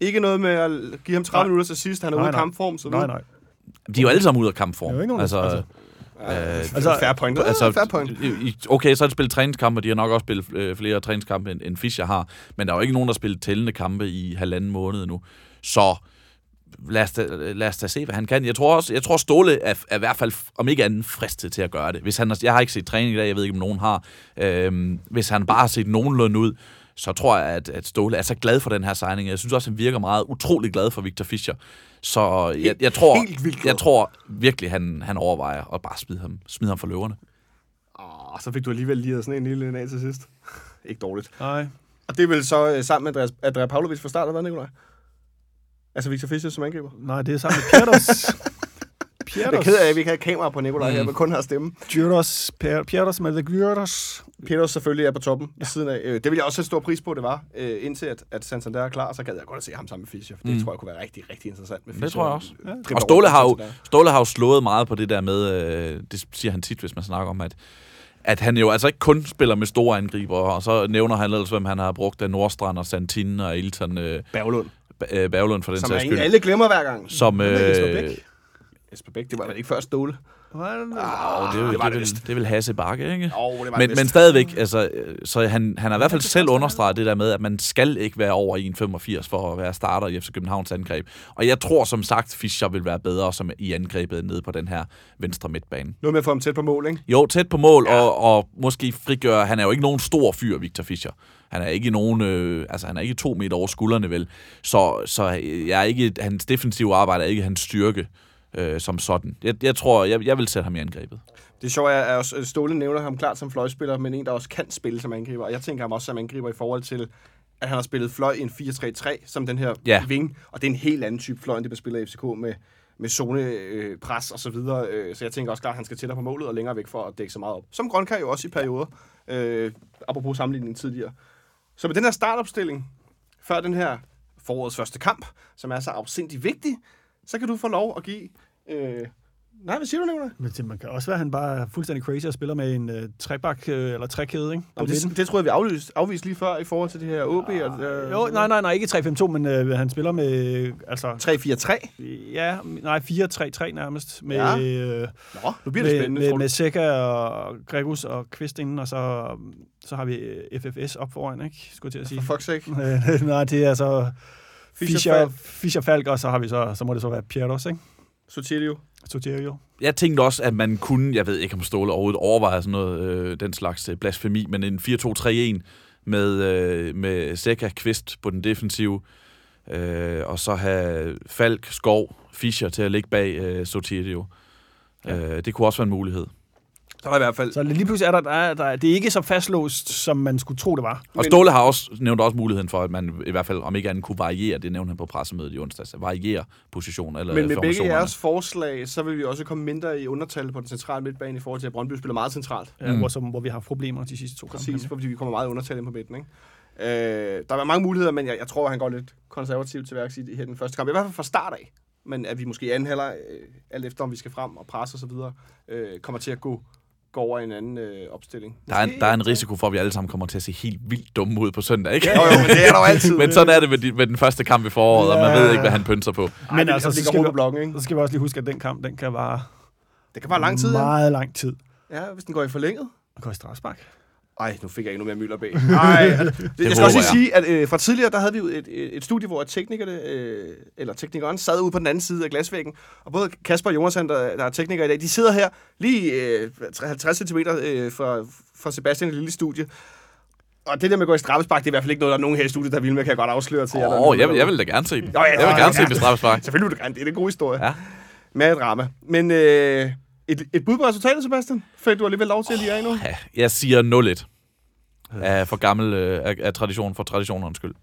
Ikke noget med at give ham 30 Nej. minutter til sidst. Han er Nej, ude nej. kampform. Så Nej, nej. De er jo alle sammen ude af kampform. Er jo ikke nogen, altså, altså- øh, Altså, fair point. Altså, fair point. Okay, så har de spillet træningskampe, og de har nok også spillet øh, flere træningskampe, end, end Fischer har. Men der er jo ikke nogen, der har spillet tællende kampe i halvanden måned nu. Så lad os, da, lad os da se, hvad han kan. Jeg tror også, jeg tror Ståle er, er i hvert fald, om ikke andet, fristet til at gøre det. Hvis han, jeg har ikke set træning i dag, jeg ved ikke, om nogen har. Øhm, hvis han bare har set nogenlunde ud, så tror jeg, at, at Ståle er så glad for den her signing. Jeg synes også, han virker meget utrolig glad for Victor Fischer. Så jeg, jeg, tror, helt vildt glad. jeg tror virkelig, han, han overvejer at bare smide ham, smide ham for løverne. Åh, så fik du alligevel lige sådan en lille en af til sidst. *laughs* ikke dårligt. Nej. Og det er vel så øh, sammen med Andreas, Andrea Pavlovic fra start, eller hvad, Nikolaj? Altså Victor Fischer som angriber? Nej, det er sammen med Pieters. *laughs* Jeg er ked af, at vi ikke har kamera på Nikolaj mm. her, men kun har stemme. Gyros, Pjerdos med Gyros. Peter selvfølgelig er på toppen ja. ved siden af. Øh, Det vil jeg også sætte stor pris på, det var. Øh, indtil at, at Santander er klar, så gad jeg godt at se ham sammen med Fischer. For det Mm. tror jeg kunne være rigtig, rigtig interessant med Det Fischer. tror jeg også. Ja. Og Ståle har, jo, Ståle har jo slået meget på det der med, øh, det siger han tit, hvis man snakker om, at, at han jo altså ikke kun spiller med store angriber, og så nævner han ellers, hvem han har brugt af Nordstrand og Santin og Ilton øh, Berglund. Øh, Berglund for den Som sags en, skyld. alle glemmer hver gang. Som, er Jesper øh, Bæk? Jesper Bæk, det var vel ikke før Ståle? Er det? Åh, det, er, det det, var det, det vil, vist. det vil Hasse Bakke, ikke? Jo, det var Men, det men stadigvæk, altså, øh, så han, han har i hvert fald selv understreget det der med, at man skal ikke være over 1,85 for at være starter i FC Københavns angreb. Og jeg tror som sagt, Fischer vil være bedre som i angrebet nede på den her venstre midtbane. Noget med at få ham tæt på mål, ikke? Jo, tæt på mål, ja. og, og måske frigøre... Han er jo ikke nogen stor fyr, Victor Fischer. Han er ikke nogen... Øh, altså, han er ikke to meter over skuldrene, vel? Så, så jeg er ikke, hans defensive arbejde er ikke hans styrke øh, som sådan. Jeg, jeg tror, jeg, jeg vil sætte ham i angrebet. Det sjove er, at også øh, Ståle nævner ham klart som fløjspiller, men en, der også kan spille som angriber. Og jeg tænker ham også som angriber i forhold til, at han har spillet fløj i en 4-3-3, som den her Ja. ving. Og det er en helt anden type fløj, end det, man spiller i FCK med, med zone, øh, pres og så videre. Øh, så jeg tænker også klart, at han skal tættere på målet og længere væk for at dække så meget op. Som Grønkær jo også i perioder, øh, apropos sammenligningen tidligere. Så med den her startopstilling, før den her forårets første kamp, som er så afsindig vigtig, så kan du få lov at give... Øh, nej, hvad siger du, Nicolaj? Men det, man kan også være, at han bare er fuldstændig crazy og spiller med en uh, trebak uh, eller trekæde, ikke? Jamen, det, det tror jeg, vi afviste, afviste lige før i forhold til det her OB. Og, øh, Jo, nej, nej, nej, ikke 3-5-2, men uh, han spiller med, øh, altså, 3-4-3. ja, nej, 4-3-3 nærmest, med, Ja. ja. Nå, nu bliver det med, spændende, med, med Seca og Gregus og Kvist inden, og så, så har vi øh, FFS op foran, ikke? Skulle til at sige. For fuck's sake. *laughs* Øh, nej, det er så Fischer, Fischer, Falk. Fischer Falk, og så har vi så, så må det så være Pierdos, ikke? Sotilio. Soterio. Jeg tænkte også, at man kunne, jeg ved ikke om Ståle overhovedet overvejer sådan noget, øh, den slags øh, blasfemi, men en 4-2-3-1 med, øh, med Seca Kvist på den defensive, øh, og så have Falk, Skov, Fischer til at ligge bag øh, Sotirio. Ja. Øh, det kunne også være en mulighed. Så er der i hvert fald... Så lige pludselig er der, der, er, der, det er ikke så fastlåst, som man skulle tro, det var. Og Ståle har også nævnt også muligheden for, at man i hvert fald, om ikke andet, kunne variere, det nævnte han på pressemødet i onsdags, at variere position eller Men med begge jeres forslag, så vil vi også komme mindre i undertal på den centrale midtbane i forhold til, at Brøndby spiller meget centralt. Ja, hvor, som, hvor vi har problemer de sidste to Præcis, kampe. fordi vi kommer meget i undertal ind på midten. Ikke? Øh, der er mange muligheder, men jeg, jeg tror, at han går lidt konservativt til værks i her den første kamp. I hvert fald fra start af. Men at vi måske i anden halvleg, øh, alt efter om vi skal frem og presse osv., øh, kommer til at gå, gå over i en anden øh, opstilling. Der er, en, der er en risiko for, at vi alle sammen kommer til at se helt vildt dumme ud på søndag, ikke? Jo, jo, men det er der jo altid. *laughs* Men sådan er det med, de, med den første kamp i foråret, og man Ja. ved ikke, hvad han pynser på. Ej, Men altså, så skal vi- blokken, ikke? Så skal vi også lige huske, at den kamp, den kan vare Det kan være lang tid, ja. meget lang tid. ja. hvis den går i forlænget. Og går i strafspark. Ej, nu fik jeg ikke noget mere mylder bag. *laughs* Ej, altså, det, jeg skal også lige sige, at øh, fra tidligere, der havde vi jo et, et, et studie, hvor teknikerne, øh, eller teknikeren sad ude på den anden side af glasvæggen, og både Kasper og Jonas, der, der er teknikere i dag, de sidder her lige øh, 50 cm øh, fra, fra Sebastian i det lille studie. Og det der med at gå i straffespark, det er i hvert fald ikke noget, der er nogen her i studiet, der vil med, kan jeg godt afsløre til jer. Åh, oh, jeg, vil- jeg vil da gerne se dem. ja, jeg vil gerne se dem i straffespark. Selvfølgelig vil du gerne, det er en god historie. Ja. Med drama. Men øh, et, et bud på resultatet, Sebastian? For du har alligevel lov til at lige af nu. Ja, jeg siger 0-1. Af for gammel øh, af, af tradition, for traditionernes skyld.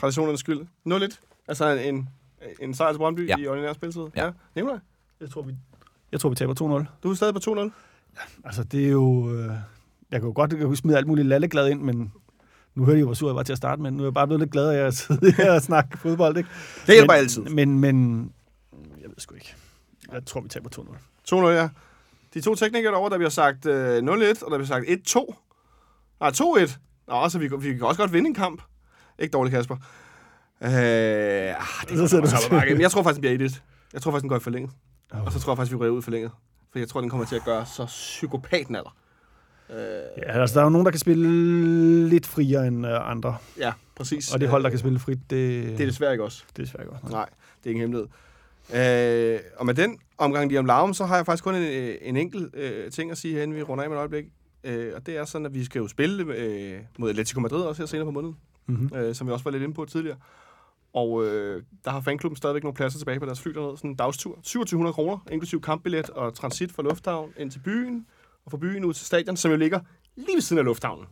Traditionernes skyld. 0-1. Altså en, en sejr til Brøndby Ja. i ordinær spilletid. Ja. ja. Nikolaj, Jeg tror, vi, jeg tror, vi taber 2-0. du er stadig på 2-0. Altså, det er jo... Øh, jeg kan jo godt jeg kan smide alt muligt lalleglad ind, men nu hørte I jo, hvor sur jeg var til at starte med. Nu er jeg bare blevet lidt glad af at sidde *laughs* her og snakke fodbold, ikke? Det hjælper men, altid. Men, men, jeg ved sgu ikke. Jeg tror, vi taber 2-0. 2-0, ja. De to teknikere derovre, der bliver sagt øh, 0-1, og der bliver sagt 1-2. Nej, 2-1. Nå, så vi, vi kan også godt vinde en kamp. Ikke dårligt, Kasper. Øh, ah, det Så er godt du-. Men jeg tror faktisk, den bliver 1-1. Jeg tror faktisk, den går i forlænget. Oh. Og så tror jeg faktisk, vi ryger ud i forlænget. For jeg tror, den kommer til at gøre så psykopaten alder. Øh, Ja, altså, der er jo nogen, der kan spille lidt friere end øh, andre. ja, præcis. Og det hold, der kan spille frit, det, Det er desværre ikke også. det er svært godt. Nej, det er ingen hemmelighed. Øh, og med den omgang lige om larm, så har jeg faktisk kun en, øh, en enkelt øh, ting at sige inden vi runder af med et øjeblik. Øh, og det er sådan, at vi skal jo spille øh, mod Atletico Madrid også her senere på måneden, Mm-hmm. øh, som vi også var lidt inde på tidligere. Og øh, der har fanklubben stadigvæk nogle pladser tilbage på deres fly dernede. Sådan en dagstur. 2700 kroner, inklusiv kampbillet og transit fra lufthavn ind til byen, og fra byen ud til stadion, som jo ligger lige ved siden af lufthavnen.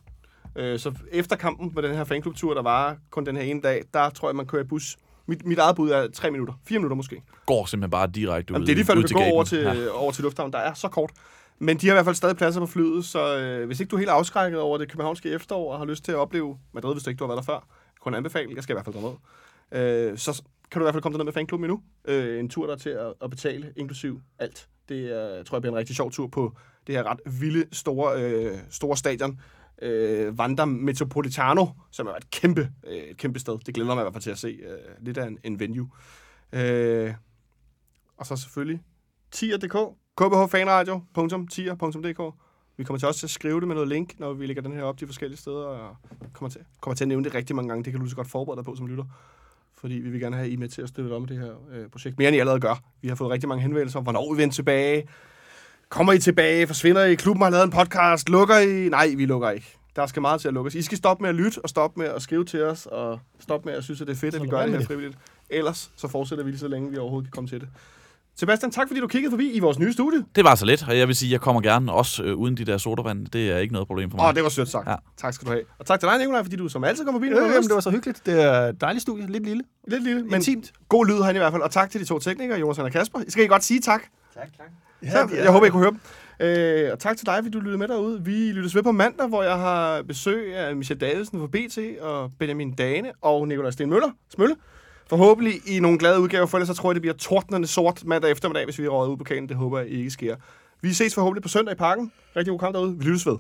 Øh, så efter kampen på den her fanklubtur, der var kun den her ene dag, der tror jeg, man kører i bus Mit, mit eget bud er tre minutter. Fire minutter måske. Går simpelthen bare direkte ud, Jamen, det er lige før, du kan gå over til, Ja. over til lufthavnen. Der er så kort. Men de har i hvert fald stadig pladser på flyet, så øh, hvis ikke du er helt afskrækket over det københavnske efterår og har lyst til at opleve Madrid, hvis du ikke du har været der før, kun anbefale, jeg skal i hvert fald derned, øh, så kan du i hvert fald komme derned med fanklubben endnu. Øh, en tur der til at, at betale, inklusiv alt. Det er, tror jeg bliver en rigtig sjov tur på det her ret vilde, store, øh, store stadion. Øh, Vanda Metropolitano, som er et kæmpe, øh, et kæmpe sted. Det glæder mig i hvert fald til at se. Øh, lidt af en, en venue. Øh, og så selvfølgelig tier.dk, kbhfanradio.tier.dk. Vi kommer til også til at skrive det med noget link, når vi lægger den her op de forskellige steder, og kommer til, kommer til at nævne det rigtig mange gange. Det kan du så godt forberede dig på som lytter. Fordi vi vil gerne have I med til at støtte med det her øh, projekt. Mere end I allerede gør. Vi har fået rigtig mange henvendelser om, hvornår vi vender tilbage. Kommer I tilbage? Forsvinder I? Klubben har lavet en podcast. Lukker I? Nej, vi lukker ikke. Der skal meget til at lukke os. I skal stoppe med at lytte, og stoppe med at skrive til os, og stoppe med at synes, at det er fedt, at vi gør det her frivilligt. Ellers så fortsætter vi lige så længe, vi overhovedet kan komme til det. Sebastian, tak fordi du kiggede forbi i vores nye studie. Det var så let, og jeg vil sige, at jeg kommer gerne, også øh, uden de der sodavand. Det er ikke noget problem for mig. Åh, oh, det var sødt sagt. Ja. Tak skal du have. Og tak til dig, Nikolaj, fordi du som altid kommer forbi. har jamen, det var så hyggeligt. Det er et dejligt studie. Lidt lille. Lidt lille, men Intimt. god lyd herinde i hvert fald. Og tak til de to teknikere, Jonas og Kasper. I skal I godt sige tak. Tak, tak. Ja, jeg håber, I kunne høre dem. Øh, og tak til dig, fordi du lyttede med derude. Vi lyttes ved på mandag, hvor jeg har besøg af Michel Davidsen fra BT og Benjamin Dane og Nikolaj Sten Møller. Smølle. Forhåbentlig i nogle glade udgaver, for ellers så tror jeg, det bliver tordnende sort mandag eftermiddag, hvis vi er røget ud på kanen. Det håber jeg ikke sker. Vi ses forhåbentlig på søndag i parken. Rigtig god kamp derude. Vi lyttes ved.